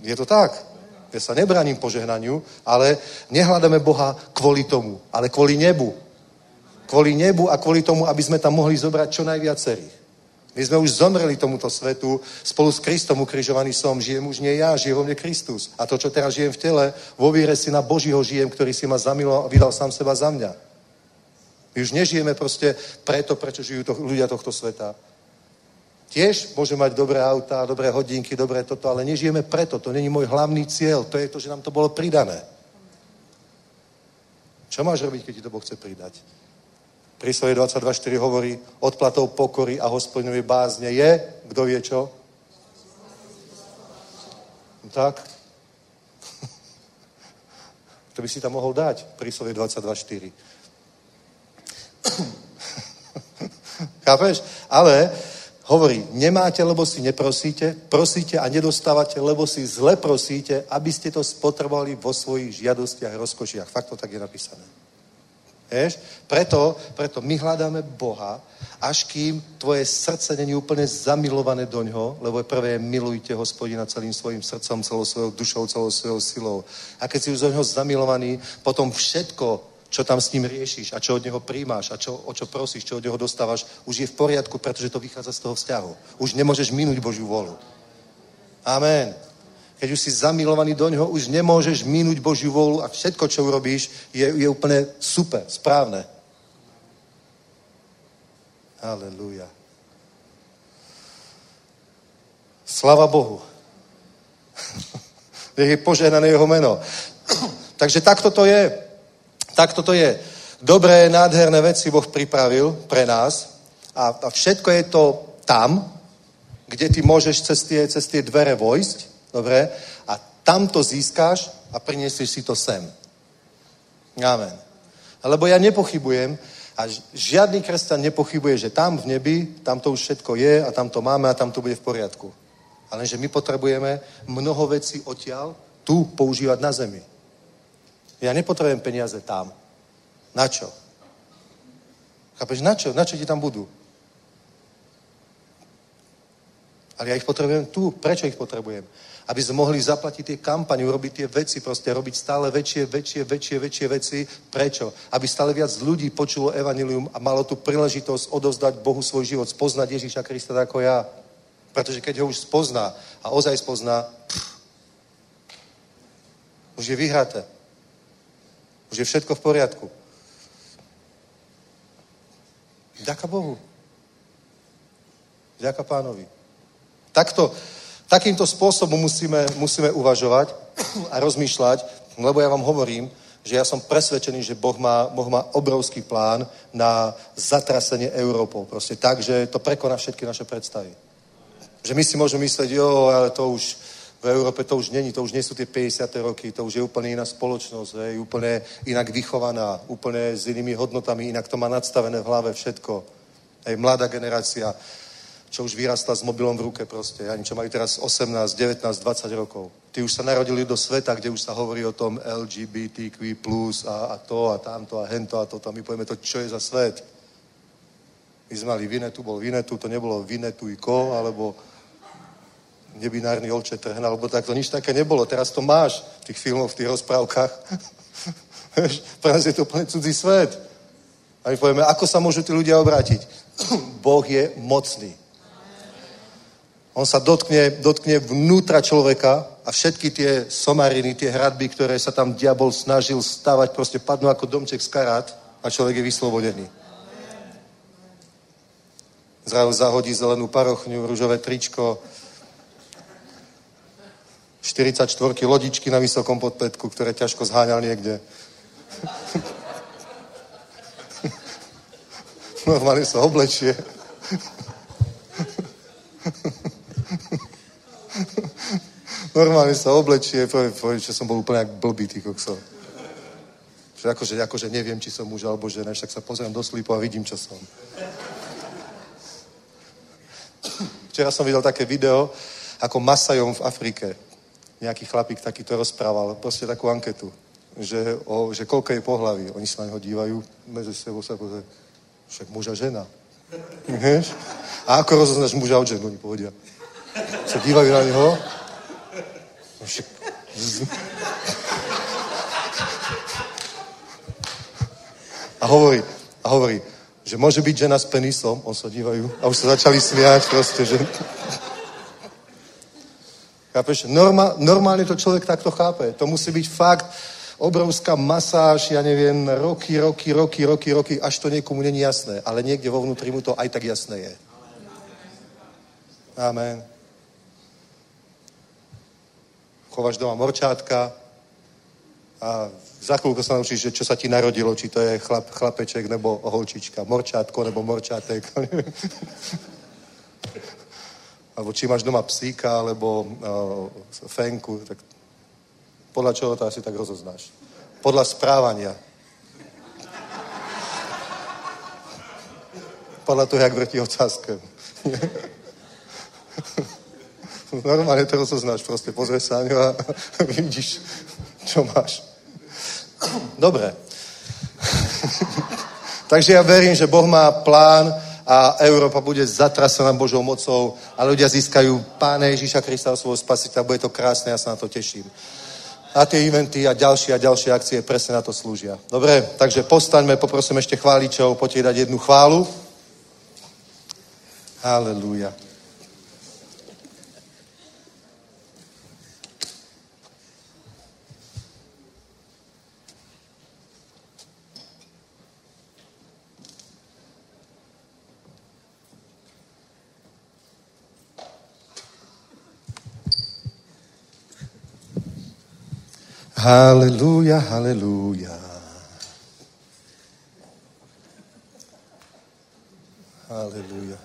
Speaker 3: Je to tak. Ja sa nebraním požehnaniu, ale nehľadáme Boha kvôli tomu, ale kvôli nebu. Kvôli nebu a kvôli tomu, aby sme tam mohli zobrať čo najviacerých. My sme už zomreli tomuto svetu, spolu s Kristom ukrižovaný som, žijem už nie ja, žije vo mne Kristus. A to, čo teraz žijem v tele, vo víre si na Božího žijem, ktorý si ma zamiloval a vydal sám seba za mňa. My už nežijeme proste preto, prečo žijú to, ľudia tohto sveta, Tiež môžem mať dobré auta, dobré hodinky, dobré toto, ale nežijeme preto. To není môj hlavný cieľ. To je to, že nám to bolo pridané. Čo máš robiť, keď ti to Boh chce pridať? Príslovie 22.4 hovorí, odplatou pokory a hospodinovej bázne je, kto vie čo? No tak. [laughs] to by si tam mohol dať, príslovie 22.4. [laughs] Chápeš? Ale hovorí, nemáte, lebo si neprosíte, prosíte a nedostávate, lebo si zle prosíte, aby ste to spotrebovali vo svojich žiadostiach a rozkošiach. Fakt to tak je napísané. Vieš? Preto, preto my hľadáme Boha, až kým tvoje srdce není úplne zamilované do ňoho, lebo prvé milujte hospodina celým svojim srdcom, celou svojou dušou, celou svojou silou. A keď si už do ňoho zamilovaný, potom všetko, čo tam s ním riešiš a čo od neho príjmaš a čo, o čo prosíš, čo od neho dostávaš, už je v poriadku, pretože to vychádza z toho vzťahu. Už nemôžeš minúť Božiu volu. Amen. Keď už si zamilovaný do ňoho, už nemôžeš minúť Božiu volu a všetko, čo urobíš, je, je úplne super, správne. Aleluja. Slava Bohu. [laughs] Nech je požehnané jeho meno. [clears throat] Takže takto to je. Tak toto je. Dobré, nádherné veci Boh pripravil pre nás a, a všetko je to tam, kde ty môžeš cez tie, cez tie dvere vojsť, dobre, a tam to získáš a priniesieš si to sem. Amen. Lebo ja nepochybujem, a žiadny kresťan nepochybuje, že tam v nebi, tam to už všetko je a tam to máme a tam to bude v poriadku. Ale že my potrebujeme mnoho vecí odtiaľ tu používať na zemi. Ja nepotrebujem peniaze tam. Na čo? Chápeš, na čo? Na čo ti tam budú? Ale ja ich potrebujem tu. Prečo ich potrebujem? Aby sme mohli zaplatiť tie kampane, urobiť tie veci, proste robiť stále väčšie, väčšie, väčšie, väčšie veci. Prečo? Aby stále viac ľudí počulo evanilium a malo tu príležitosť odovzdať Bohu svoj život, spoznať Ježíša Krista ako ja. Pretože keď ho už spozná a ozaj spozná, pff, Už je vyhraté. Už je všetko v poriadku. Ďaká Bohu. Ďaká pánovi. Takto, takýmto spôsobom musíme, musíme uvažovať a rozmýšľať, lebo ja vám hovorím, že ja som presvedčený, že Boh má, boh má obrovský plán na zatrasenie Európou. Proste tak, že to prekoná všetky naše predstavy. Že my si môžeme mysleť, jo, ale to už v Európe to už není, to už nie sú tie 50. roky, to už je úplne iná spoločnosť, je úplne inak vychovaná, úplne s inými hodnotami, inak to má nadstavené v hlave všetko. Hej, mladá generácia, čo už vyrastla s mobilom v ruke proste, ani čo majú teraz 18, 19, 20 rokov. Tí už sa narodili do sveta, kde už sa hovorí o tom LGBTQ+, a, a to, a tamto, a hento, a to, a my povieme to, čo je za svet. My sme mali Vinetu, bol Vinetu, to nebolo Vinetu i ko, alebo nebinárny olče trhna, alebo tak to nič také nebolo. Teraz to máš v tých filmoch, v tých rozprávkach. [laughs] Pre nás je to úplne cudzí svet. A my povieme, ako sa môžu tí ľudia obrátiť? [clears throat] boh je mocný. On sa dotkne, dotkne vnútra človeka a všetky tie somariny, tie hradby, ktoré sa tam diabol snažil stavať, proste padnú ako domček z karát a človek je vyslobodený. Zrazu zahodí zelenú parochňu, rúžové tričko, 44 lodičky na vysokom podpetku, ktoré ťažko zháňal niekde. [laughs] Normálne sa oblečie. [laughs] Normálne sa oblečie, povie, povie, že som bol úplne jak blbý, ty kokso. Že akože, akože neviem, či som muž alebo žena, však sa pozriem do slípu a vidím, čo som. Včera som videl také video, ako Masajom v Afrike nejaký chlapík takýto rozprával, proste takú anketu, že, o, že koľko je pohlaví. Oni sa na neho dívajú, medzi sebou sa pozrie, však muž a žena. A ako rozoznáš muža od ženu, oni povedia. Sa dívajú na neho. Však... A hovorí, a hovorí, že môže byť žena s penisom, on sa dívajú a už sa začali smiať proste, že Chápeš? Norma, normálne to človek takto chápe. To musí byť fakt obrovská masáž, ja neviem, roky, roky, roky, roky, roky, až to niekomu není jasné. Ale niekde vo vnútri mu to aj tak jasné je. Amen. Chováš doma morčátka a za chvíľku sa naučíš, že čo sa ti narodilo, či to je chlap, chlapeček nebo holčička, morčátko nebo morčátek. [laughs] alebo či máš doma psíka, alebo uh, fenku, tak podľa čoho to asi tak rozoznáš? Podľa správania. Podľa toho, jak vrtí ocáskem. [laughs] Normálne to rozoznáš, proste pozrieš sa a [laughs] vidíš, čo máš. Dobre. [laughs] Takže ja verím, že Boh má plán a Európa bude zatrasená Božou mocou a ľudia získajú Pána Ježíša Krista svojho spasiteľa. Bude to krásne, ja sa na to teším. A tie eventy a ďalšie a ďalšie akcie presne na to slúžia. Dobre, takže postaňme, poprosím ešte chváličov, poďte dať jednu chválu. Halelúja. Halelúja, halelúja. Halelúja.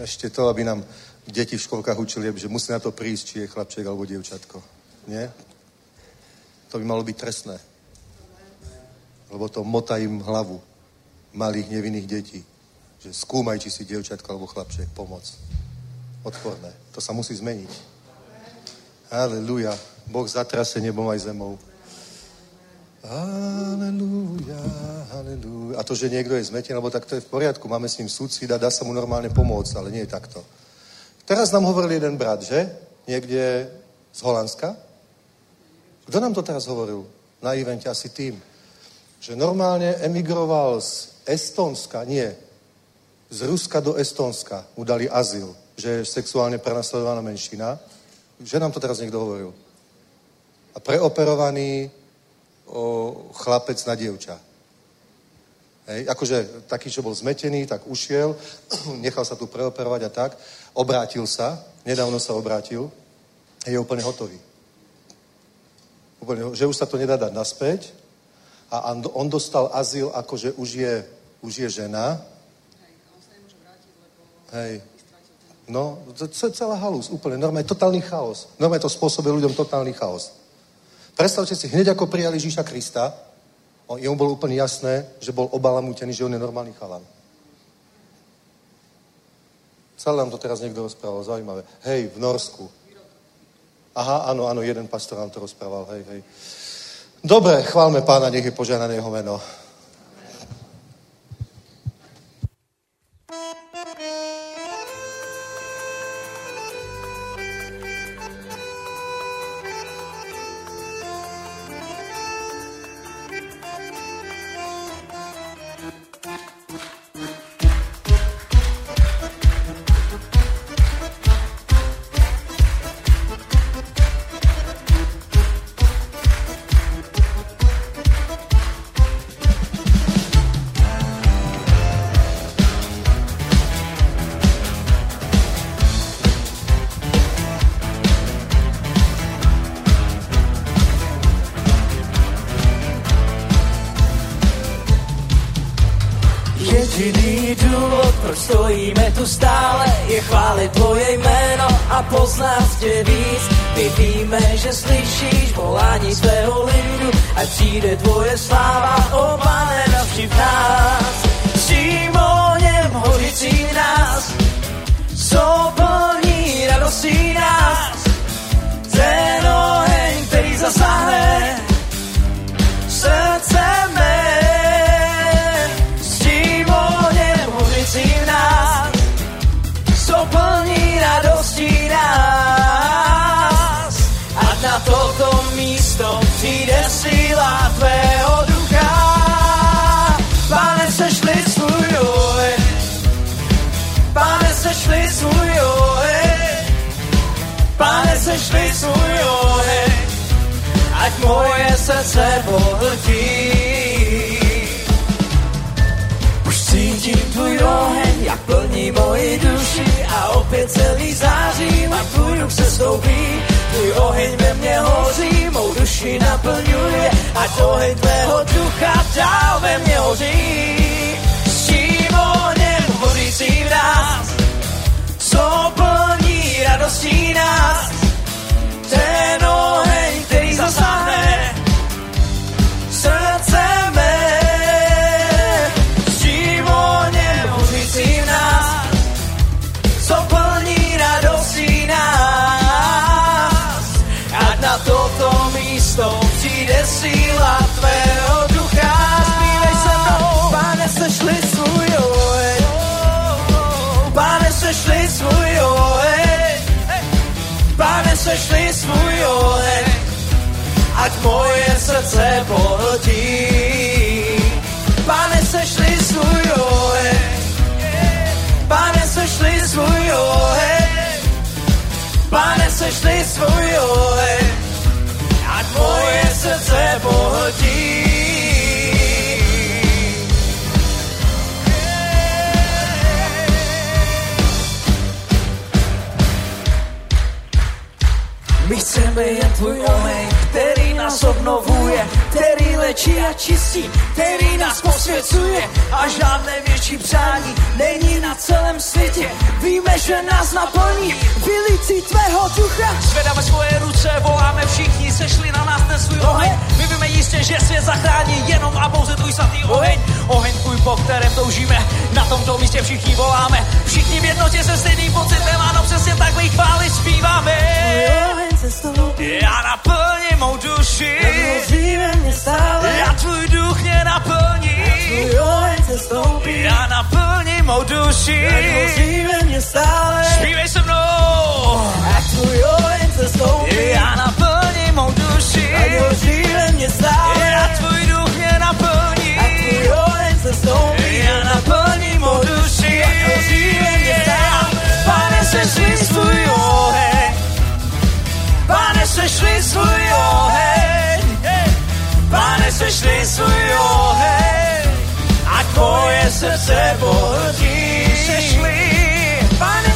Speaker 3: Ešte to, aby nám deti v školkách učili, že musí na to prísť, či je chlapček alebo dievčatko. Nie? To by malo byť trestné. Lebo to motá im hlavu malých nevinných detí. Že skúmaj, či si dievčatko alebo chlapček. Pomoc odporné. To sa musí zmeniť. Aleluja. Boh zatrase nebom aj zemou. Aleluja, aleluja. A to, že niekto je zmetený, lebo tak to je v poriadku, máme s ním súcit a dá sa mu normálne pomôcť, ale nie je takto. Teraz nám hovoril jeden brat, že? Niekde z Holandska. Kto nám to teraz hovoril? Na evente asi tým. Že normálne emigroval z Estonska, nie, z Ruska do Estonska mu azyl, že je sexuálne prenasledovaná menšina. Že nám to teraz niekto hovoril. A preoperovaný o, chlapec na dievča. Hej, akože taký, čo bol zmetený, tak ušiel, [clears throat] nechal sa tu preoperovať a tak, obrátil sa, nedávno sa obrátil, je úplne hotový. Úplne, že už sa to nedá dať naspäť a on dostal azyl, akože už je, už je žena. Hej. No, to je celá halus, úplne, normálne totálny chaos. Normálne to spôsobuje ľuďom totálny chaos. Predstavte si, hneď ako prijali Ježíša Krista, jemu bolo úplne jasné, že bol obalamútený, že on je normálny chalan. Celé nám to teraz niekto rozprával, zaujímavé. Hej, v Norsku. Aha, áno, áno, jeden pastor nám to rozprával, hej, hej. Dobre, chválme pána, nech je požehnané jeho meno.
Speaker 1: Svůj oheň, ať moje srdce pohltí. Už cítím tvůj oheň, jak plní moji duši a opět celý zářím a tvůj duch se stoupí. Tvůj oheň ve mně hoří, mou duši naplňuje, ať oheň tvého ducha dál ve mně hoří. S tím ohněm hořící v nás, co plní radostí nás, ten oheň, srdce mé. S tím ohněm hořícím nás, co radostí nás. Ať na toto místo přijde síla tvého ducha. Zpívej se mnou, pane, sešli svůj oheň. Pane, sešli svůj oheň. Pane, sešli svůj oheň, ať moje srdce pohltí. Pane, sešli svůj oheň, Pane, sešli svůj oheň, Pane, sešli svůj oheň, ať moje srdce pohltí. My chceme jen tvůj oheň, který nás obnovuje, který lečí a čistí, který nás posvěcuje a žádné větší přání není na celém světě. Víme, že nás naplní vylící tvého ducha.
Speaker 2: Zvedáme svoje ruce, voláme všichni, sešli na nás ten svůj oheň. My víme jistě, že svět zachrání jenom a pouze tvůj svatý oheň. Oheň tvůj, po kterém toužíme, na tomto místě všichni voláme. Všichni v jednotě se stejným pocitem, ano, přesně tak my chvály zpíváme.
Speaker 1: Oheň cestou.
Speaker 2: Já naplním mou duši.
Speaker 1: Rozvíjeme mě stále.
Speaker 2: Já tvůj duch mě naplní.
Speaker 1: Já tvůj oheň se stoupí.
Speaker 2: Já naplním mou duši.
Speaker 1: Rozvíjeme mě stále.
Speaker 2: Zpívej se mnou.
Speaker 1: A tvůj oheň se stoupí.
Speaker 2: Já naplním mou duši.
Speaker 1: Rozvíjeme mě stále.
Speaker 2: Já tvůj duch mě naplní.
Speaker 1: A tvůj oheň se stoupí.
Speaker 2: Já naplním mou duši. Rozvíjeme mě stále. Pane, sešli svůj oheň. Pane, sešli svůj oheň, pane, sešli svůj oheň, a tvoje srdce bohdí. Sešli, pane,